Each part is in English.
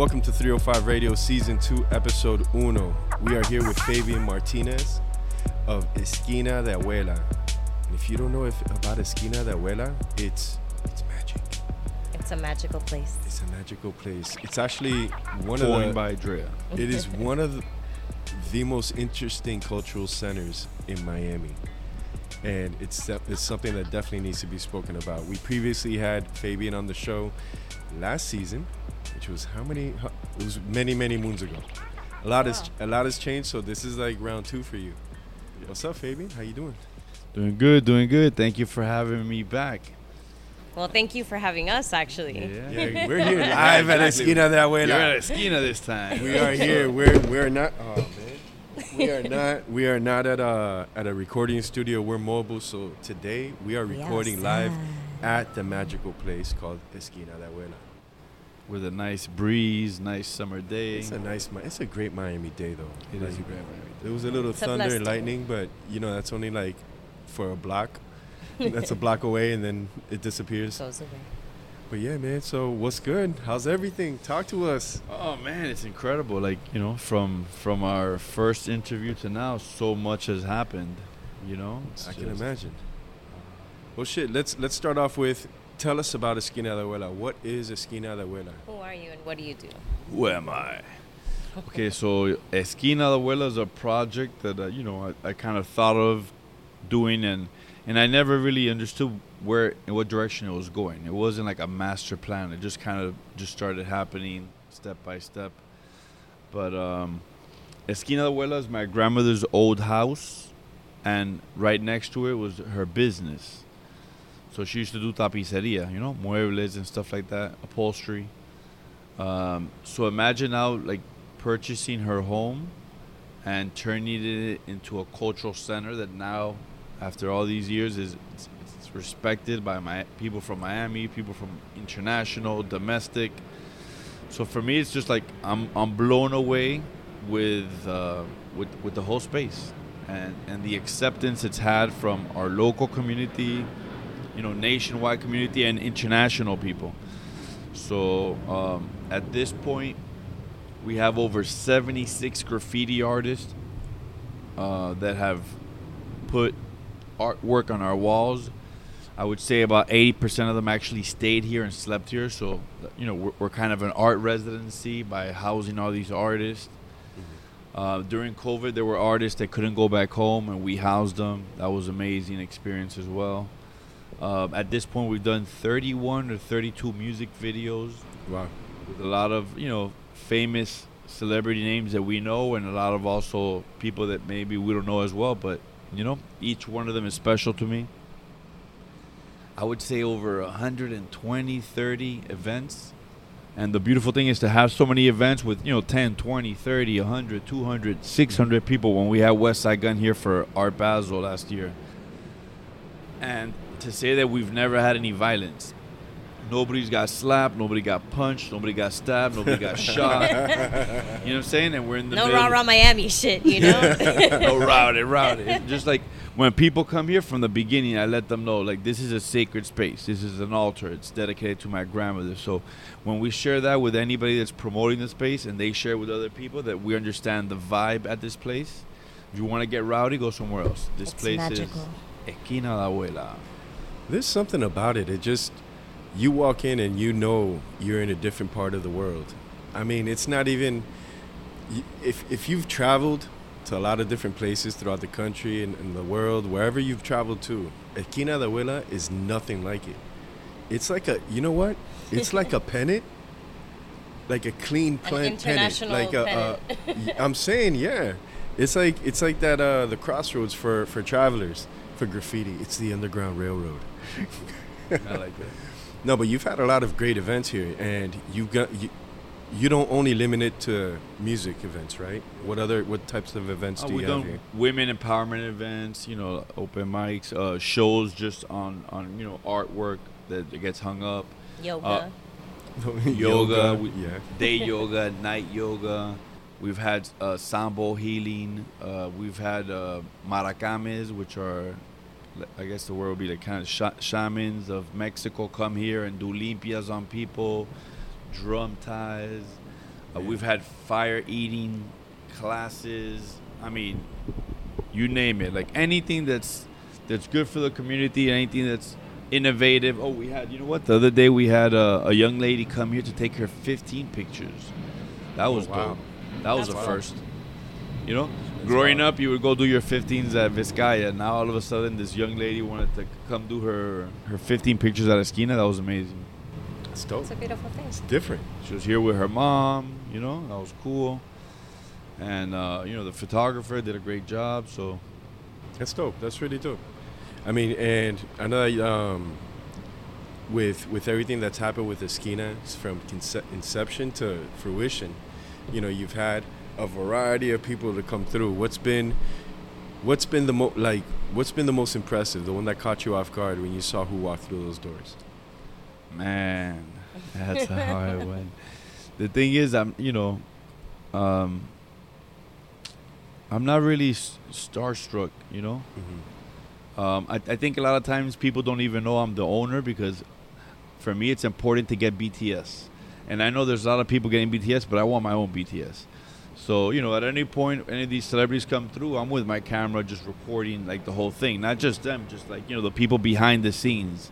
Welcome to 305 Radio Season 2, Episode Uno. We are here with Fabian Martinez of Esquina de Abuela. And if you don't know if, about Esquina de Abuela, it's it's magic. It's a magical place. It's a magical place. It's actually one Coined of the, by Drea. it is one of the, the most interesting cultural centers in Miami. And it's it's something that definitely needs to be spoken about. We previously had Fabian on the show last season, which was how many? how- It was many many moons ago. A lot has a lot has changed, so this is like round two for you. What's up, Fabian? How you doing? Doing good, doing good. Thank you for having me back. Well, thank you for having us, actually. Yeah, we're here live at Esquina de You're at Esquina this time. We are here. We're we're not. Oh man. We are not. We are not at a at a recording studio. We're mobile. So today we are recording live at the magical place called Esquina de Abuela. With a nice breeze, nice summer day. It's a nice. It's a great Miami day though. It is Like, a great Miami There was a little It's a thunder and lightning, but you know that's only like for a block. that's a block away, and then it disappears. Goes away. But yeah, man. So what's good? How's everything? Talk to us. Oh man, it's incredible. Like you know, from from our first interview to now, so much has happened. You know, It's I can imagine. Uh, well, shit. Let's let's start off with tell us about Esquina de Abuela. What is Esquina de Abuela? Who are you and what do you do? Who am I? Okay, so Esquina de Abuela is a project that uh, you know I, I kind of thought of doing, and and I never really understood where in what direction it was going. It wasn't like a master plan. It just kind of just started happening step by step. But um, Esquina de Abuela is my grandmother's old house, and right next to it was her business. So she used to do tapiceria, you know, muebles and stuff like that, upholstery. Um, so imagine now, like purchasing her home and turning it into a cultural center that now, after all these years, is it's, it's respected by my people from Miami, people from international, domestic. So for me, it's just like I'm I'm blown away with uh, with with the whole space and and the acceptance it's had from our local community, you know, nationwide community and international people. So um, at this point, we have over 76 graffiti artists uh, that have put artwork on our walls. I would say about 80% of them actually stayed here and slept here. So, you know, we're, we're kind of an art residency by housing all these artists. Uh, during COVID, there were artists that couldn't go back home, and we housed them. That was amazing experience as well. Um, at this point, we've done 31 or 32 music videos Wow. with a lot of you know famous celebrity names that we know, and a lot of also people that maybe we don't know as well. But you know, each one of them is special to me. I would say over 120, 30 events. And the beautiful thing is to have so many events with, you know, 10, 20, 30, 100, 200, 600 people when we had Westside Gunn here for Art Basel last year. And to say that we've never had any violence. Nobody's got slapped, nobody got punched, nobody got stabbed, nobody got shot. You know what I'm saying? And we're in the No middle. rah rah Miami shit, you know? no rowdy, rowdy. It's just like when people come here from the beginning, I let them know like this is a sacred space. This is an altar. It's dedicated to my grandmother. So when we share that with anybody that's promoting the space and they share with other people that we understand the vibe at this place. If you want to get rowdy, go somewhere else. This It's place magical. is Esquina La Abuela. There's something about it. It just you walk in and you know you're in a different part of the world. I mean, it's not even if if you've traveled to a lot of different places throughout the country and, and the world, wherever you've traveled to, Esquina de Abuela is nothing like it. It's like a you know what? It's like a pennant, like a clean plant pennant. Like a, uh, y- I'm saying, yeah. It's like it's like that uh, the crossroads for for travelers for graffiti. It's the underground railroad. I like that. No, but you've had a lot of great events here, and you got you, you don't only limit it to music events, right? What other what types of events Uh, do we you have here? women empowerment events, you know, open mics, uh, shows just on on you know artwork that gets hung up. Yoga. Uh, yoga, we- yeah. day yoga, night yoga. We've had uh, sambo healing. Uh, we've had uh, maracames, which are, I guess the word would be like kind of sh- shamans of Mexico come here and do limpias on people, drum ties. Uh, we've had fire eating classes. I mean, you name it. Like anything that's that's good for the community, anything that's innovative. Oh, we had, you know what? The other day we had a, a young lady come here to take her 15 pictures. That was wow. dope. That was That's a wild. first. You know, growing wild. up, you would go do your 15s at Vizcaya. Now all of a sudden, this young lady wanted to come do her her 15 pictures at Esquina. That was amazing. It's dope. It's a beautiful thing. It's different. She was here with her mom. You know, that was cool. And uh, you know, the photographer did a great job. So That's dope. That's really dope. I mean, and I know that, um, with with everything that's happened with Esquina from conce- inception to fruition, you know, you've had a variety of people to come through. What's been what's been the most like what's been the most impressive? The one that caught you off guard when you saw who walked through those doors? Man, that's a hard one. The thing is, I'm you know, um, I'm not really s- starstruck. You know, Mm-hmm. um, I, I think a lot of times people don't even know I'm the owner because, for me, it's important to get BTS, and I know there's a lot of people getting BTS, but I want my own BTS. So you know, at any point, any of these celebrities come through, I'm with my camera just recording like the whole thing, not just them, just like you know the people behind the scenes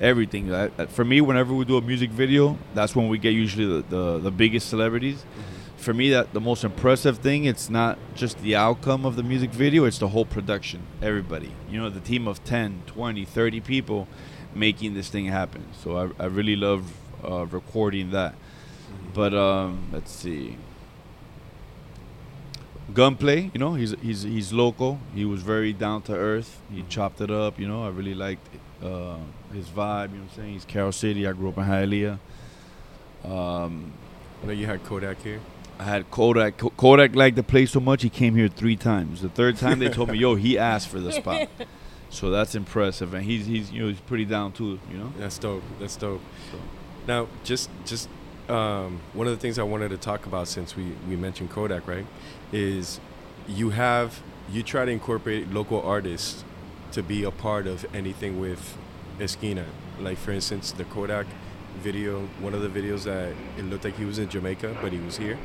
everything. I, for me, whenever we do a music video, that's when we get usually the, the, the biggest celebrities. Mm-hmm. For me, that the most impressive thing, it's not just the outcome of the music video, it's the whole production. Everybody, you know, the team of 10, 20, 30 people making this thing happen. So I, I really love uh, recording that. But um, let's see. Gunplay, you know, he's he's he's local. He was very down to earth. He chopped it up, you know. I really liked uh, his vibe. You know what I'm saying? He's Carol City. I grew up in Hialeah. Um, I know you had Kodak here. I had Kodak. Ko- Kodak liked the place so much he came here three times. The third time they told me, "Yo, he asked for the spot." So that's impressive, and he's he's you know he's pretty down too. You know. That's dope. That's dope. So. Now, just just um, one of the things I wanted to talk about since we we mentioned Kodak, right, is you have you try to incorporate local artists to be a part of anything with Esquina. Like for instance, the Kodak video, one of the videos that it looked like he was in Jamaica, but he was here.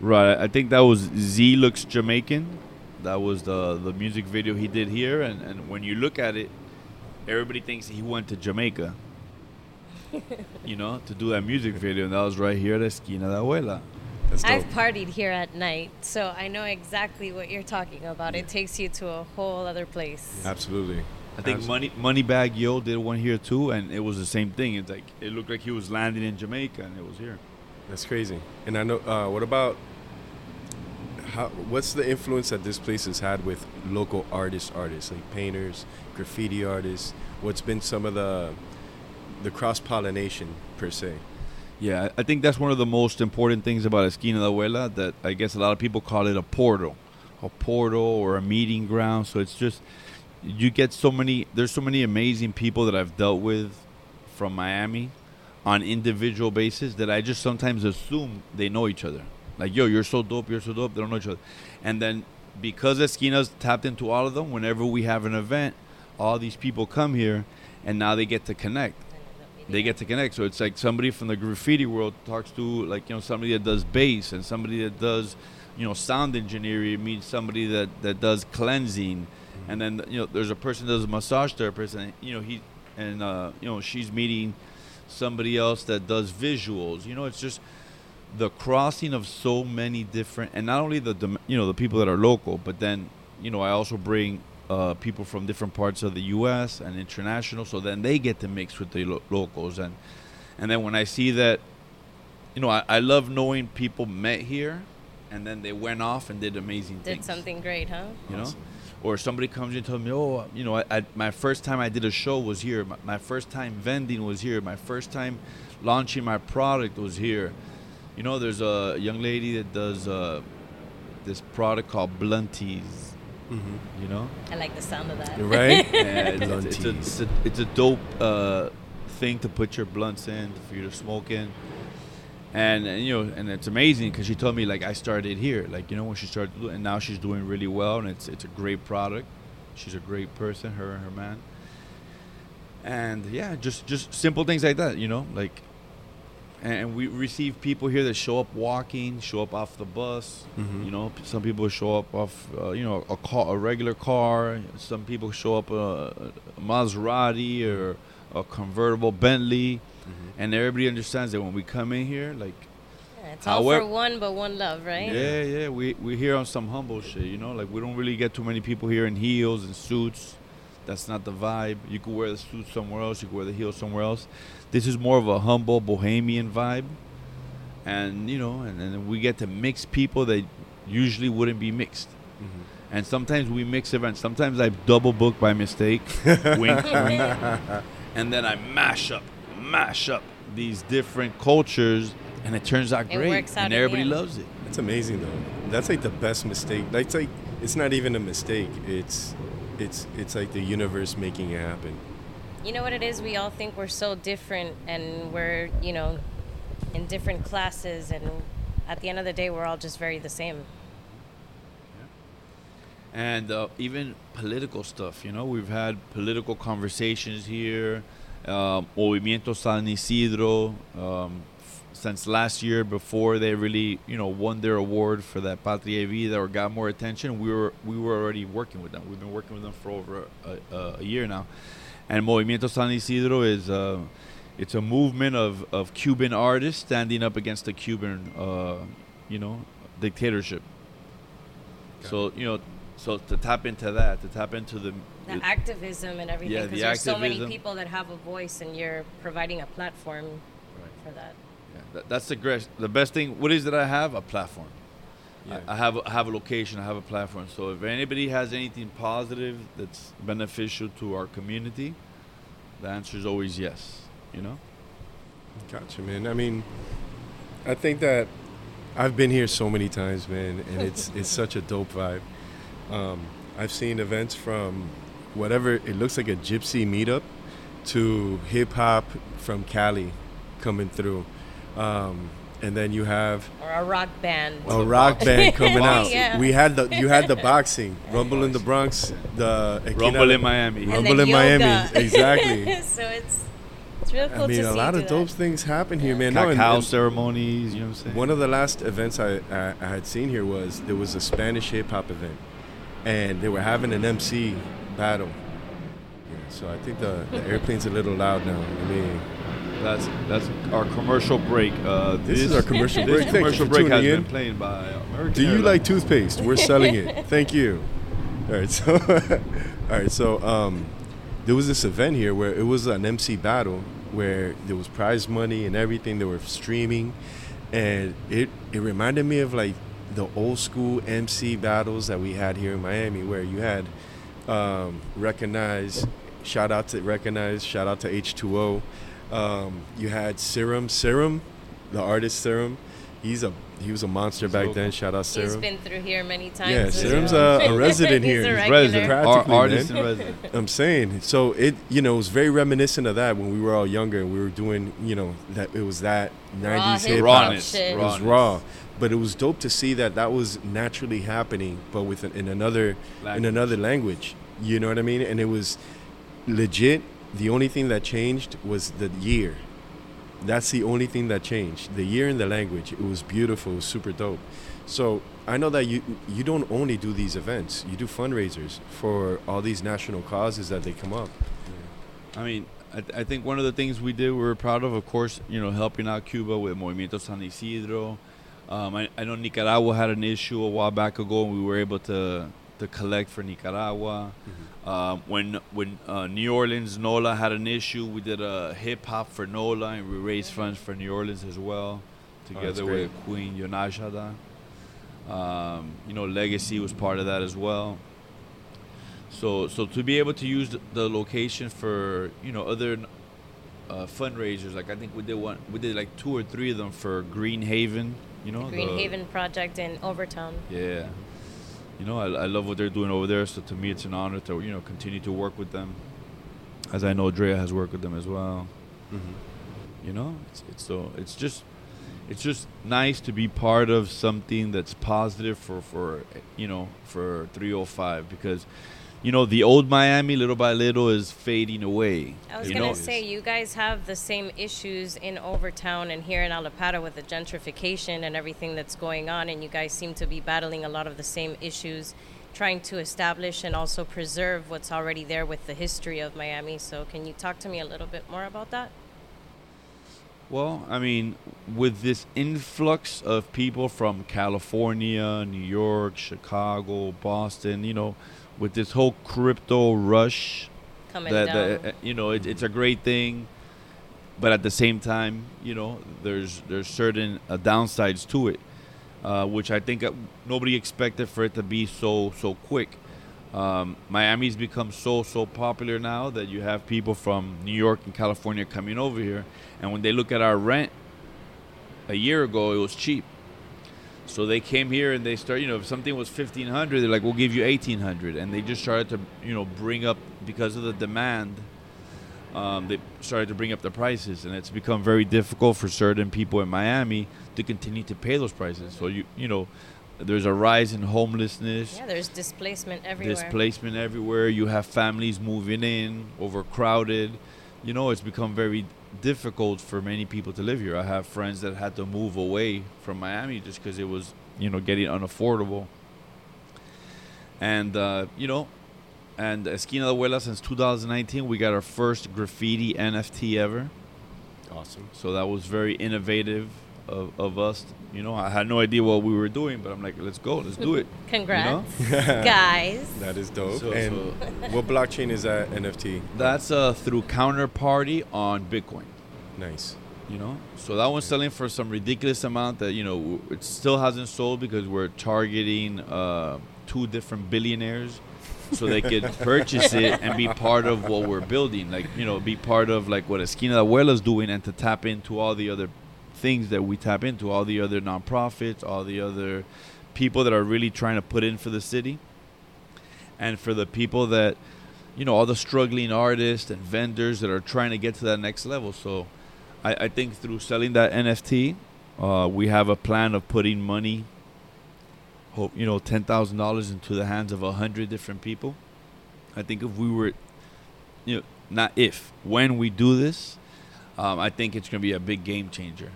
Right. I think that was Z looks Jamaican. That was the the music video he did here, and and when you look at it, everybody thinks he went to Jamaica. you know, to do that music video, and that was right here at Esquina de Abuela. That's. I've partied here at night, so I know exactly what you're talking about. It takes you to a whole other place. Absolutely. I think Abs- Money Moneybagg Yo did one here too, and it was the same thing. It's like it looked like he was landing in Jamaica, and it was here. That's crazy. And I know. Uh, what about how? What's the influence that this place has had with local artists, artists like painters, graffiti artists? What's been some of the the cross pollination per se? Yeah, I think that's one of the most important things about Esquina de Abuela that I guess a lot of people call it a portal, a portal or a meeting ground. So it's just you get so many. There's so many amazing people that I've dealt with from Miami on individual basis that I just sometimes assume they know each other. Like, yo, you're so dope, you're so dope. They don't know each other, and then because Esquina's tapped into all of them, whenever we have an event, all these people come here, and now they get to connect they get to connect. So it's like somebody from the graffiti world talks to like you know somebody that does bass and somebody that does you know sound engineering meets somebody that that does cleansing, and then you know there's a person that does a massage therapist and you know he and uh, you know she's meeting somebody else that does visuals. You know it's just the crossing of so many different and not only the you know the people that are local, but then you know I also bring uh, people from different parts of the U.S. and international, so then they get to mix with the lo- locals, and and then when I see that, you know, I, I love knowing people met here, and then they went off and did amazing Did things. Did something great, huh? you know, or somebody comes and tells me, oh, you know, I, I, my first time I did a show was here, my, my first time vending was here, my first time launching my product was here. You know, there's a young lady that does uh, this product called Blunties. Mm-hmm. You know, I like the sound of that. Right? and it's, it's, a, it's, a, it's a dope uh, thing to put your blunts in for you to smoke in. And, and you know, and it's amazing because she told me like I started here, like you know when she started, and now she's doing really well, and it's it's a great product. She's a great person, her and her man. And yeah, just just simple things like that, you know, like and we receive people here that show up walking, show up off the bus. Mhm. You know, some people show up off, uh, you know, a car, a regular car. Some people show up a, a Maserati or a convertible Bentley, Mm-hmm. and everybody understands that when we come in here, like, Yeah, it's all However- for one, but one love, right? yeah, yeah, we we here on some humble shit. You know, like we don't really get too many people here in heels and suits. That's not the vibe. You could wear the suit somewhere else. You could wear the heels somewhere else. This is more of a humble bohemian vibe, and you know, and, and we get to mix people that usually wouldn't be mixed. Mm-hmm. And sometimes we mix events. Sometimes I double book by mistake, wink, wink, and then I mash up, mash up these different cultures, and it turns out It great, works out and everybody loves it. That's amazing though. That's like the best mistake. That's like it's not even a mistake. It's it's it's like the universe making it happen. You know what it is? We all think we're so different and we're, you know, in different classes and at the end of the day we're all just very the same. and uh, even political stuff. You know, we've had political conversations here. Um, Movimiento San Isidro, um, since last year, before they really, you know, won their award for that Patria Vida or got more attention, we were we were already working with them. We've been working with them for over a, a, a year now. And Movimiento San Isidro is uh, it's a movement of, of Cuban artists standing up against the Cuban, uh, you know, dictatorship. So you know, so to tap into that, to tap into the, The activism and everything. Yeah, Because the there's so many people that have a voice and you're providing a platform Right. for that. yeah, that, that's the great, the best thing. What is it that I have? A platform. Yeah. I, I have I have a location. I have a platform. So if anybody has anything positive that's beneficial to our community, the answer is always yes. You know. Gotcha, man. I mean, I think that I've been here so many times, man, and it's it's such a dope vibe. Um, I've seen events from whatever it looks like a gypsy meetup to hip hop from Cali coming through, um, and then you have Or a rock band. A rock band coming oh, out. Yeah. We had the you had the boxing, Rumble in the Bronx, the Rumble in Miami. Rumble then in Miami, exactly. so it's it's real cool to see. I mean, to a see lot of do dope that. things happen here, man. No, and- and- ceremonies. You know what I'm saying? One of the last events I, I, I had seen here was there was a Spanish hip hop event, and they were having an MC battle. Yeah, so I think the, the airplane's a little loud now. I mean, That's that's our commercial break. Uh, This is our commercial break. Commercial break has been in. played by American. do you Airlines. like toothpaste? We're selling it. Thank you. All right, so all right, so um, there was this event here where it was an MC battle where there was prize money and everything. They were streaming, and it it reminded me of like the old school MC battles that we had here in Miami, where you had um, recognize, shout out to recognize, shout out to H2O. Um, you had Serum, Serum, the artist Serum. He's a he was a monster back So then. Shout out He's Serum. been through here many times. Yeah, Serum's well. a, a resident He's here. a He's regular. resident, our artist man. resident. I'm saying. So it, you know, it was very reminiscent of that when we were all younger and we were doing, you know, that it was that 90s hip hop. Rawness, shit. It was raw, but it was dope to see that that was naturally happening, but with an, in another in another language. You know what I mean? And it was legit. The only thing that changed was the year. That's the only thing that changed. The year and the language. It was beautiful. It was super dope. So I know that you you don't only do these events. You do fundraisers for all these national causes that they come up. I mean, I, th- I think one of the things we did, we were proud of, of course, you know, helping out Cuba with Movimiento San Isidro. Um, I, I know Nicaragua had an issue a while back ago, and we were able to to collect for Nicaragua. Um, when when uh, New Orleans NOLA had an issue, we did a hip hop for NOLA, and we raised funds for New Orleans as well, together great. with Queen Yonashada. Um, you know, Legacy was part of that as well. So, so to be able to use the, the location for you know other uh, fundraisers, like I think we did one, we did like two or three of them for Green Haven. You know, Green the- Haven project in Overtown. Yeah, you know, I, I love what they're doing over there. So to me, it's an honor to you know continue to work with them, as I know Drea has worked with them as well. Mm-hmm. You know, it's, it's so it's just it's just nice to be part of something that's positive for for you know for 305 because you know, the old Miami, little by little, is fading away. I was gonna know? say you guys have the same issues in Overtown and here in Allapattah with the gentrification and everything that's going on, and you guys seem to be battling a lot of the same issues, trying to establish and also preserve what's already there with the history of Miami. So, can you talk to me a little bit more about that? Well, I mean, with this influx of people from California, New York, Chicago, Boston, you know, with this whole crypto rush, Coming that, down. that uh, you know, it, it's a great thing, but at the same time, you know, there's there's certain uh, downsides to it, uh, which I think uh, nobody expected for it to be so so quick. Um, Miami's become so so popular now that you have people from New York and California coming over here, and when they look at our rent, a year ago it was cheap. So they came here and they start, you know, if something was fifteen hundred, they're like, "We'll give you eighteen hundred. and they just started to, you know, bring up because of the demand. Um, they started to bring up the prices, and it's become very difficult for certain people in Miami to continue to pay those prices. So you, you know, there's a rise in homelessness yeah, there's displacement everywhere. displacement everywhere. You have families moving in, overcrowded. You know, it's become very difficult for many people to live here. I have friends that had to move away from Miami just because it was, you know, getting unaffordable. And uh, you know, and Esquina de Abuela since 2019, we got our first graffiti NFT ever. Awesome. So that was very innovative of, of us. You know, I had no idea what we were doing, but I'm like, let's go, let's do it. Congrats, guys. That is dope. So- and what blockchain is that NFT? That's uh, through Counterparty on Bitcoin. Nice. You know, so that one's selling for some ridiculous amount that you know it still hasn't sold because we're targeting uh, two different billionaires, so they could purchase it and be part of what we're building. Like you know, be part of like what Esquina de Abuela's doing, and to tap into all the other things that we tap into, all the other nonprofits, all the other people that are really trying to put in for the city, and for the people that you know all the struggling artists and vendors that are trying to get to that next level. So I, I think through selling that NFT, uh, we have a plan of putting money, hope you know, ten thousand dollars into the hands of a hundred different people. I think if we were, you know, not if when we do this, um, I think it's gonna be a big game changer,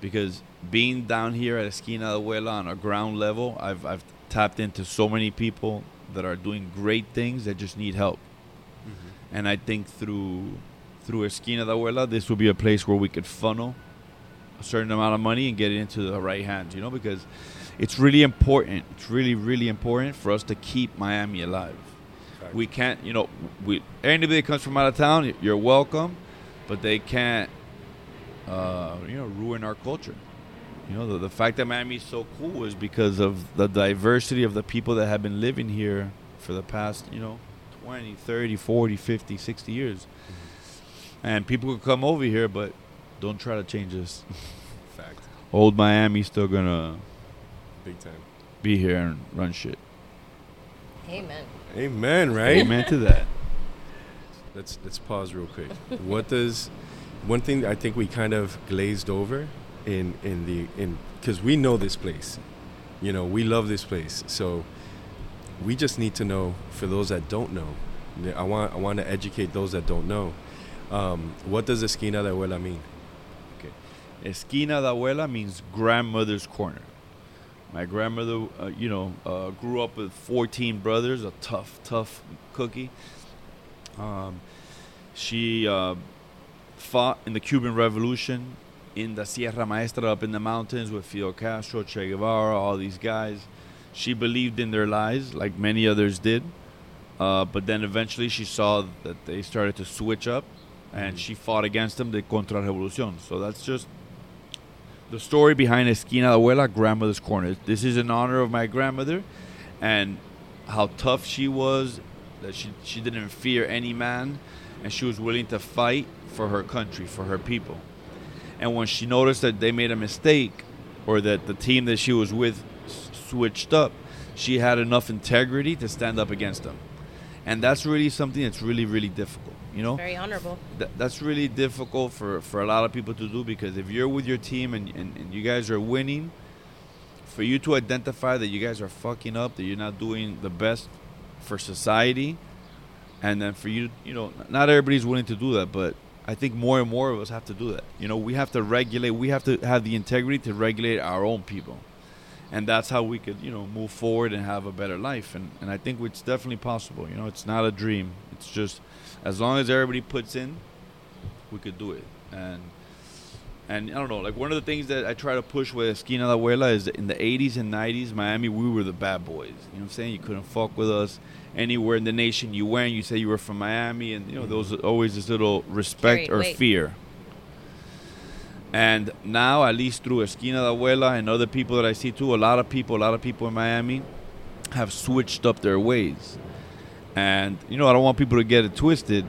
because being down here at Esquina de Abuela on a ground level, I've I've tapped into so many people that are doing great things that just need help mm-hmm. and I think through through Esquina de Abuela, this will be a place where we could funnel a certain amount of money and get it into the right hands, you know, because it's really important. It's really, really important for us to keep Miami alive. We can't, you know, we anybody that comes from out of town, you're welcome, but they can't, uh, you know, ruin our culture. You know, the, the fact that Miami is so cool is because of the diversity of the people that have been living here for the past, you know, 20, 30, 40, 50, 60 years. And people could come over here, but don't try to change us. Fact. Old Miami's still gonna Big time. be here and run shit. Amen. Amen. Right. Amen to that. Let's let's pause real quick. what does one thing I think we kind of glazed over in in the in because we know this place, you know, we love this place. So we just need to know for those that don't know. I want I want to educate those that don't know. Um, what does esquina de abuela mean? Okay, Esquina de Abuela means grandmother's corner. My grandmother, uh, you know, uh, grew up with 14 brothers, a tough, tough cookie. Um, she uh, fought in the Cuban Revolution in the Sierra Maestra up in the mountains with Fidel Castro, Che Guevara, all these guys. She believed in their lies, like many others did. Uh, but then eventually she saw that they started to switch up, and she fought against them, the Contra Revolucion. So that's just the story behind Esquina de Abuela, Grandmother's Corner. This is in honor of my grandmother and how tough she was, that she, she didn't fear any man, and she was willing to fight for her country, for her people. And when she noticed that they made a mistake or that the team that she was with s- switched up, she had enough integrity to stand up against them. And that's really something that's really, really difficult, you know? Very honorable. Th- that's really difficult for, for a lot of people to do because if you're with your team and, and, and you guys are winning, for you to identify that you guys are fucking up, that you're not doing the best for society, and then for you, you know, not everybody's willing to do that, but I think more and more of us have to do that. You know, we have to regulate. We have to have the integrity to regulate our own people, and that's how we could, you know, move forward and have a better life. And and I think it's definitely possible. You know, it's not a dream. It's just as long as everybody puts in, we could do it. And and I don't know, like one of the things that I try to push with Esquina La Abuela is in the 80s and 90s, Miami, we were the bad boys. You know what I'm saying? You couldn't fuck with us anywhere in the nation you went. You say you were from Miami, and you know there was always this little respect Carried or weight. fear. And now, at least through Esquina La Abuela and other people that I see too, a lot of people, a lot of people in Miami have switched up their ways. And you know, I don't want people to get it twisted.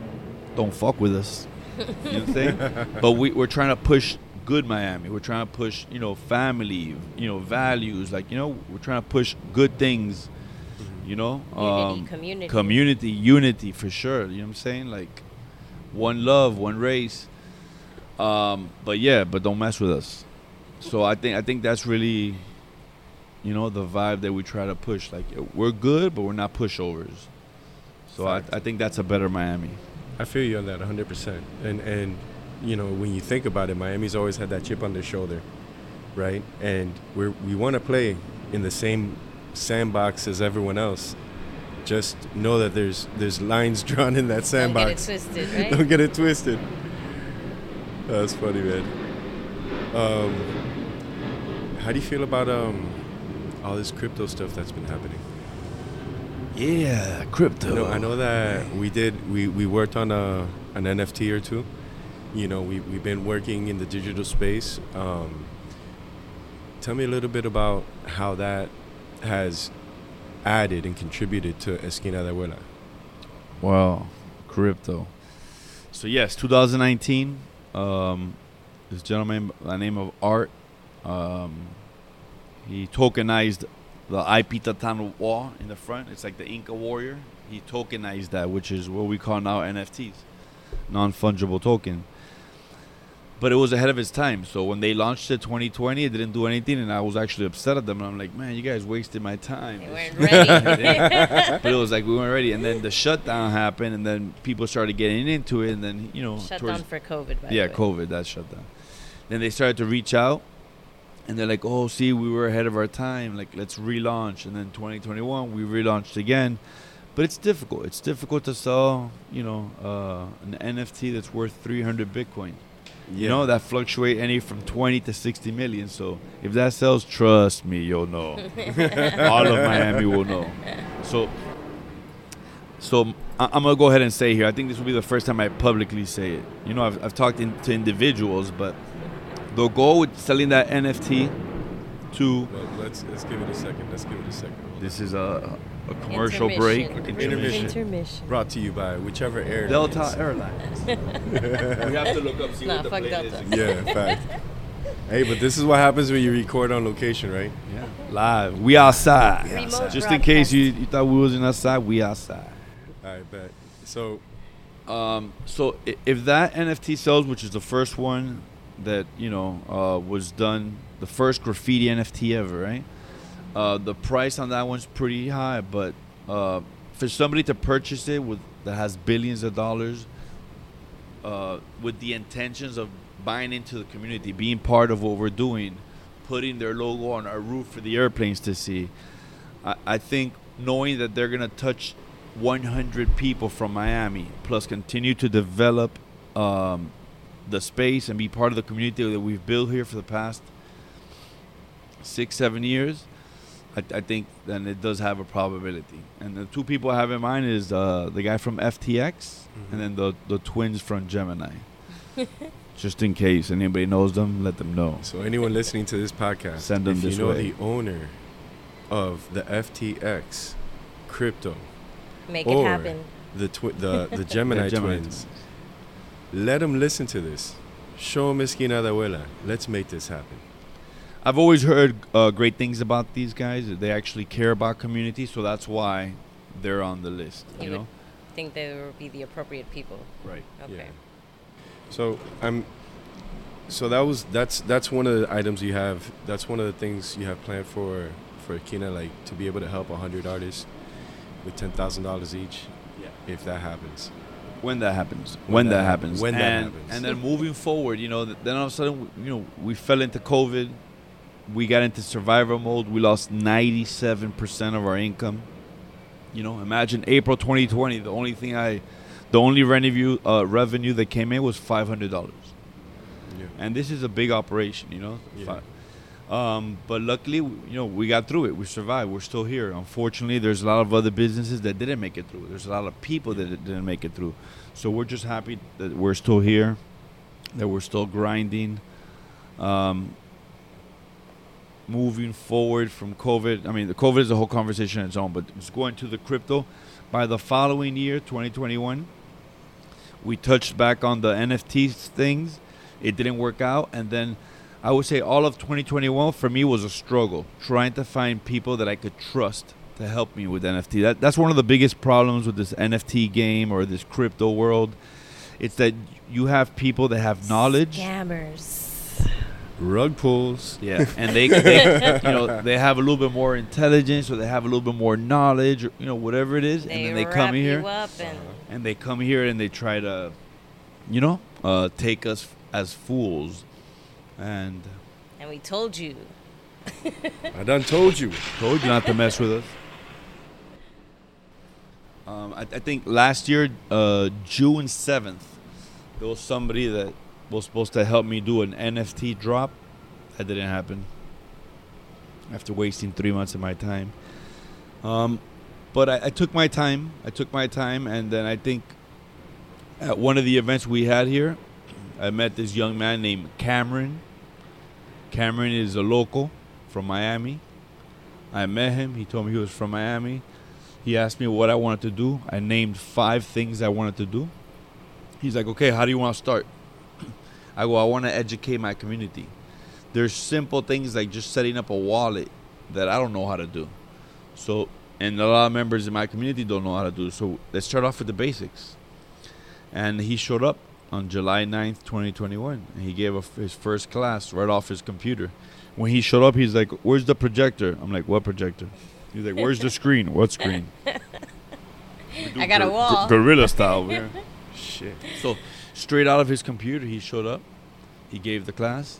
Don't fuck with us. You know what I'm saying? but we, we're trying to push good Miami. We're trying to push, you know, family, you know, values. Like, you know, we're trying to push good things, mm-hmm. you know? Unity, um, community. Community, unity for sure. You know what I'm saying? Like, one love, one race. Um, but yeah, but don't mess with us. So I think I think that's really, you know, the vibe that we try to push. Like eh, we're good, but we're not pushovers. So I, I think that's a better Miami. I feel you on that 100%. And and you know, when you think about it, Miami's always had that chip on their shoulder, right? And we are we want to play in the same sandbox as everyone else. Just know that there's there's lines drawn in that sandbox. Don't get it twisted, right? Don't get it twisted. That's funny, man. Um, how do you feel about um, all this crypto stuff that's been happening? Yeah, crypto. I know, I know that we did. We, we worked on a an NFT or two. You know, we we've been working in the digital space. Um, tell me a little bit about how that has added and contributed to Esquina de Abuela. Wow, crypto. So yes, 2019. Um, this gentleman by the name of Art, um, he tokenized the IP Tatano wall in the front. It's like the Inca warrior. He tokenized that, which is what we call now NFTs, non fungible token. But it was ahead of its time. So when they launched it 2020, it didn't do anything, and I was actually upset at them. And I'm like, man, you guys wasted my time. They This- weren't ready. but it was like we weren't ready, and then the shutdown happened, and then people started getting into it, and then you know, Shut towards- for COVID. By yeah, the way. COVID that shutdown. Then they started to reach out, and they're like, "Oh, see, we were ahead of our time. Like, let's relaunch." And then 2021, we relaunched again, but it's difficult. It's difficult to sell, you know, uh, an NFT that's worth 300 Bitcoin. You know that fluctuate any from 20 to 60 million. So if that sells, trust me, you'll know. All of Miami will know. So, so I- I'm gonna go ahead and say here. I think this will be the first time I publicly say it. You know, I've, I've talked in, to individuals, but the goal with selling that NFT to Well, let's let's give it a second. Let's give it a second. Hold this is a, a commercial break. Intermission. Intermission. Intermission. Brought to you by whichever airline. Delta Airlines. we have to look up see Nah, what the fuck plane Delta. is. Yeah, fact. hey, but this is what happens when you record on location, right? Yeah, live. We outside. Remote Just in case you, you thought we wasn't outside, we outside. All right, bet. So Um, so if that NFT sells, which is the first one that you know uh, was done, the first graffiti NFT ever, right? Uh, the price on that one's pretty high, but uh, for somebody to purchase it with that has billions of dollars, uh, with the intentions of buying into the community, being part of what we're doing, putting their logo on our roof for the airplanes to see, I, I think knowing that they're gonna touch 100 people from Miami, plus continue to develop um, the space and be part of the community that we've built here for the past six, seven years, I, I think then it does have a probability. And the two people I have in mind is uh, the guy from FTX and then the the twins from Gemini. Just in case anybody knows them, let them know. So anyone listening to this podcast, Send them if this you know way. the owner of the FTX crypto Make or it happen. the twi- the the Gemini, Gemini twins, let them listen to this. Show them Esquina de Abuela. Let's make this happen. I've always heard uh, great things about these guys. They actually care about community, so that's why they're on the list. You, You would know, think they would be the appropriate people. right? Okay. Yeah. So I'm. So that was that's that's one of the items you have. That's one of the things you have planned for for Kina, like to be able to help hundred artists with ten thousand dollars each. Yeah. if that happens. when that happens. When When, that that, happens. when that and, happens. And then moving forward, you know, then all of a sudden, you know, we fell into COVID. We got into survival mode. We lost 97% of our income. You know, imagine April 2020. The only thing I, the only revenue uh, revenue that came in was five hundred dollars. Yeah. And this is a big operation, you know. Yeah. Um, but luckily, you know, we got through it. We survived. We're still here. Unfortunately, there's a lot of other businesses that didn't make it through. There's a lot of people that didn't make it through. So we're just happy that we're still here, that we're still grinding. Um, moving forward from COVID, I mean, the COVID is a whole conversation on its own, but it's going to the crypto. By the following year, 2021, we touched back on the NFT things. It didn't work out, and then I would say all of 2021 for me was a struggle, trying to find people that I could trust to help me with NFT. That that's one of the biggest problems with this NFT game or this crypto world. It's that you have people that have knowledge, Scammers. Rug pulls. yeah, and they, they you know they have a little bit more intelligence or they have a little bit more knowledge or you know whatever it is, They, and then they wrap come you here up and and they come here and they try to, you know, uh, take us as fools, and and we told you. I done told you. told you not to mess with us. Um, I, I think last year, uh, June seventh, there was somebody that was supposed to help me do an NFT drop. That didn't happen. After wasting three months of my time. Um, but I, I took my time. I took my time, and then I think at one of the events we had here, I met this young man named Cameron. Cameron is a local from Miami. I met him. He told me he was from Miami. He asked me what I wanted to do. I named five things I wanted to do. He's like, okay, how do you want to start? I go, I want to educate my community. There's simple things like just setting up a wallet that I don't know how to do. So, and a lot of members in my community don't know how to do. So let's start off with the basics. And he showed up on July 9th, 2021. And he gave a, his first class right off his computer. When he showed up, he's like, Where's the projector? I'm like, What projector? He's like, Where's the screen? What screen? I got a wall. gor- gorilla style. Shit. So, straight out of his computer, he showed up. He gave the class.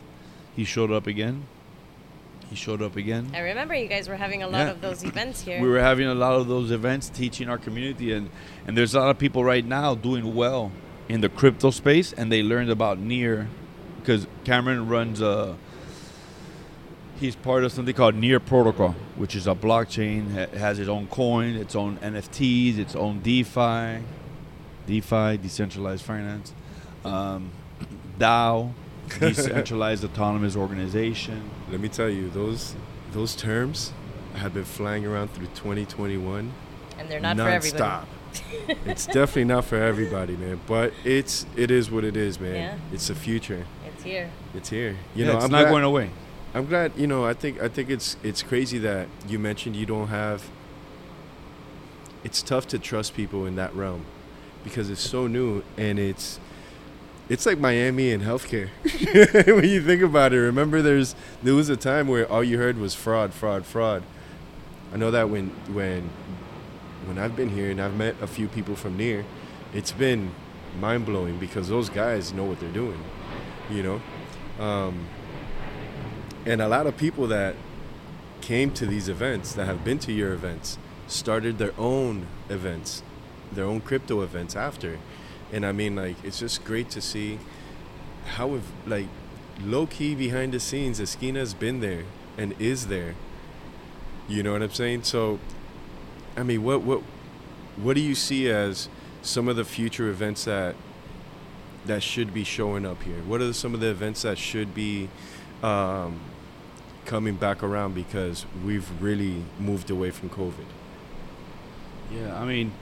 He showed up again. He showed up again. I remember you guys were having a lot Yeah. of those events here. We were having a lot of those events teaching our community, and, and there's a lot of people right now doing well in the crypto space, and they learned about Near because Cameron runs a. He's part of something called Near Protocol, which is a blockchain. It has its own coin, its own NFTs, its own DeFi, DeFi, decentralized finance, um, DAO, decentralized autonomous organization. Let me tell you, those those terms have been flying around through 2021 and they're not for everybody. nonstop. it's definitely not for everybody, man. But it's it is what it is, man. Yeah. It's the future. It's here. It's here. You Yeah, know, it's I'm not glad, going away. I'm glad. You know, I think I think it's it's crazy that you mentioned you don't have. It's tough to trust people in that realm, because it's so new and it's. It's like Miami and healthcare. when you think about it, remember there's there was a time where all you heard was fraud, fraud, fraud. I know that when when when I've been here and I've met a few people from near, it's been mind blowing because those guys know what they're doing, you know. Um, and a lot of people that came to these events, that have been to your events, started their own events, their own crypto events after. And I mean, like, it's just great to see how, if, like, low key behind the scenes, Esquina's been there and is there. You know what I'm saying? So, I mean, what what what do you see as some of the future events that that should be showing up here? What are some of the events that should be um, coming back around because we've really moved away from COVID? Yeah, I mean,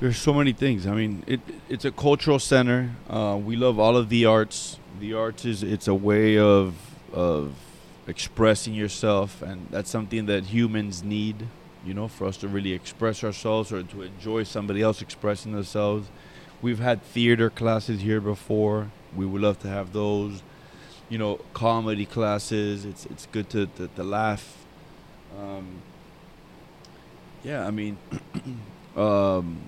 there's so many things. I mean, it it's a cultural center. Uh, we love all of the arts. The arts is it's a way of of expressing yourself, and that's something that humans need. You know, for us to really express ourselves or to enjoy somebody else expressing themselves. We've had theater classes here before. We would love to have those. You know, comedy classes. It's it's good to to, to laugh. Um, yeah, I mean, um,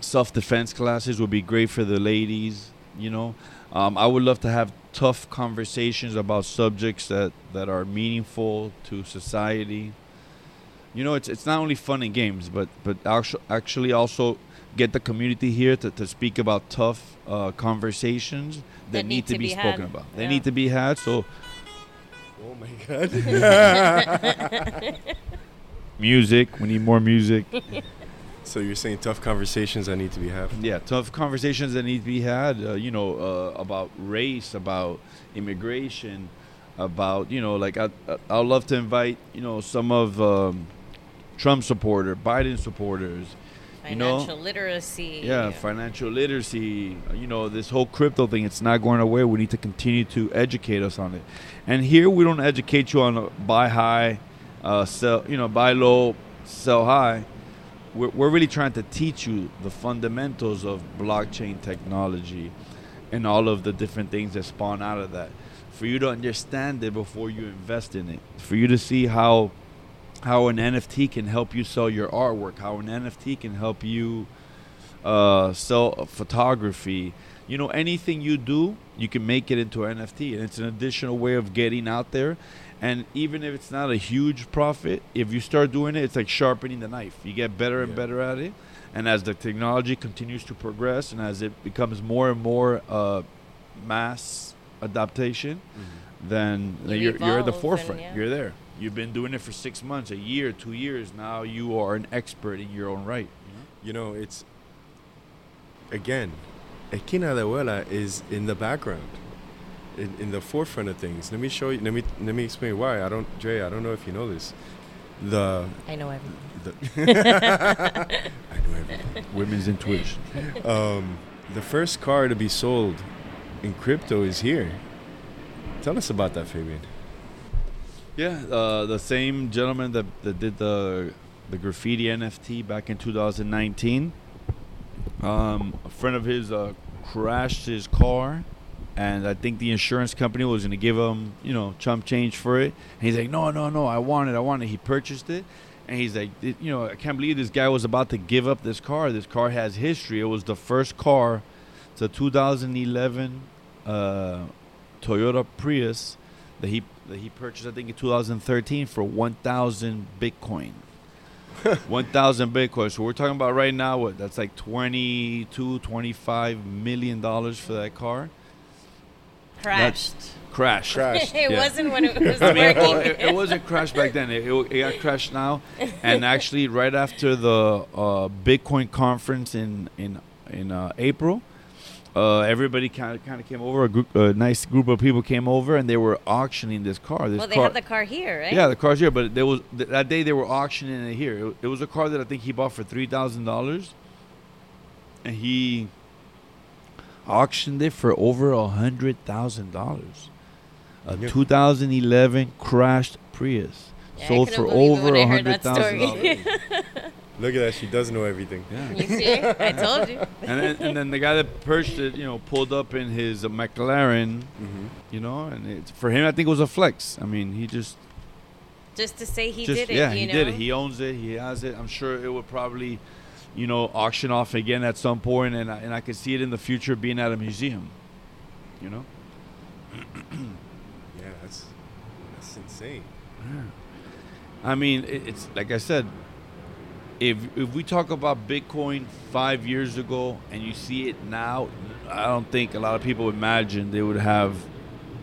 self defense classes would be great for the ladies. You know, um, I would love to have tough conversations about subjects that that are meaningful to society. You know, it's it's not only fun and games, but but actu- actually also get the community here to, to speak about tough uh, conversations that, need, to, be, spoken had. about. They Yeah. need to be had. So Oh my god. music, we need more music. so you're saying tough conversations that need to be had. Yeah, tough conversations that need to be had. Uh, you know, uh, about race, about immigration, about you know, like I, I I'd love to invite you know some of um, Trump supporter, Biden supporters. You know? Financial literacy. Yeah, financial literacy. uh, You know, this whole crypto thing. It's not going away. We need to continue to educate us on it. And here we don't educate you on uh, buy high, uh, sell. You know, buy low, sell high. We're, we're really trying to teach you the fundamentals of blockchain technology and all of the different things that spawn out of that. For you to understand it before you invest in it. For you to see how how an NFT can help you sell your artwork, how an NFT can help you uh, sell photography. You know, anything you do, you can make it into an NFT, and it's an additional way of getting out there. And even if it's not a huge profit, if you start doing it, it's like sharpening the knife. You get better and Yeah. better at it. And as the technology continues to progress, and as it becomes more and more uh, mass adaptation, then You you're, you're at the forefront. yeah. You're there. You've been doing it for six months, a year, two years. Now you are an expert in your own right. You know, it's again, Esquina de Abuela is in the background, in, in the forefront of things. Let me show you. Let me let me explain why. I don't, Dre. I don't know if you know this. The I know everything. the I know everything. Women's intuition. Um, the first car to be sold in crypto is here. Tell us about that, Fabian. Yeah, uh, the same gentleman that, that did the the graffiti NFT back in 2019. Um, a friend of his uh, crashed his car, and I think the insurance company was going to give him, you know, chump change for it. And he's like, "No, no, no, I want it, I want it." He purchased it, and he's like, "You know, I can't believe this guy was about to give up this car. This car has history. It was the first car. It's a 2011 uh, Toyota Prius that he that he purchased, I think, in 2013 for 1,000 Bitcoin. 1,000 Bitcoin. So we're talking about right now, what? That's like 22, 25 million dollars for that car. Crashed. Crash. Crashed. it Yeah. wasn't when it was I mean, working. it, it wasn't crashed back then. It, it, it got crashed now, and actually, right after the uh, Bitcoin conference in in in uh, April, uh, everybody kind of kind of came over. A group, a nice group of people came over, and they were auctioning this car. This well, they car, have the car here, right? Yeah, the car's here, but there was th- that day they were auctioning it here. It, it was a car that I think he bought for three thousand dollars, and he auctioned it for over a hundred thousand dollars. A Yeah. 2011 crashed Prius Yeah, sold for over when I a heard hundred that thousand story. dollars. Look at that. She does know everything. Yeah. You see? I told you. and then, and then the guy that purchased it, you know, pulled up in his uh, McLaren, Mm-hmm. you know, and it's for him I think it was a flex. I mean, he just Just to say he just did it. yeah, you he know? did it. He owns it. He has it. I'm sure it would probably, you know, auction off again at some point, and I, and I could see it in the future being at a museum. You know. Yeah, that's that's insane. I mean, it, it's like I said. If if we talk about Bitcoin five years ago and you see it now, I don't think a lot of people imagine they would have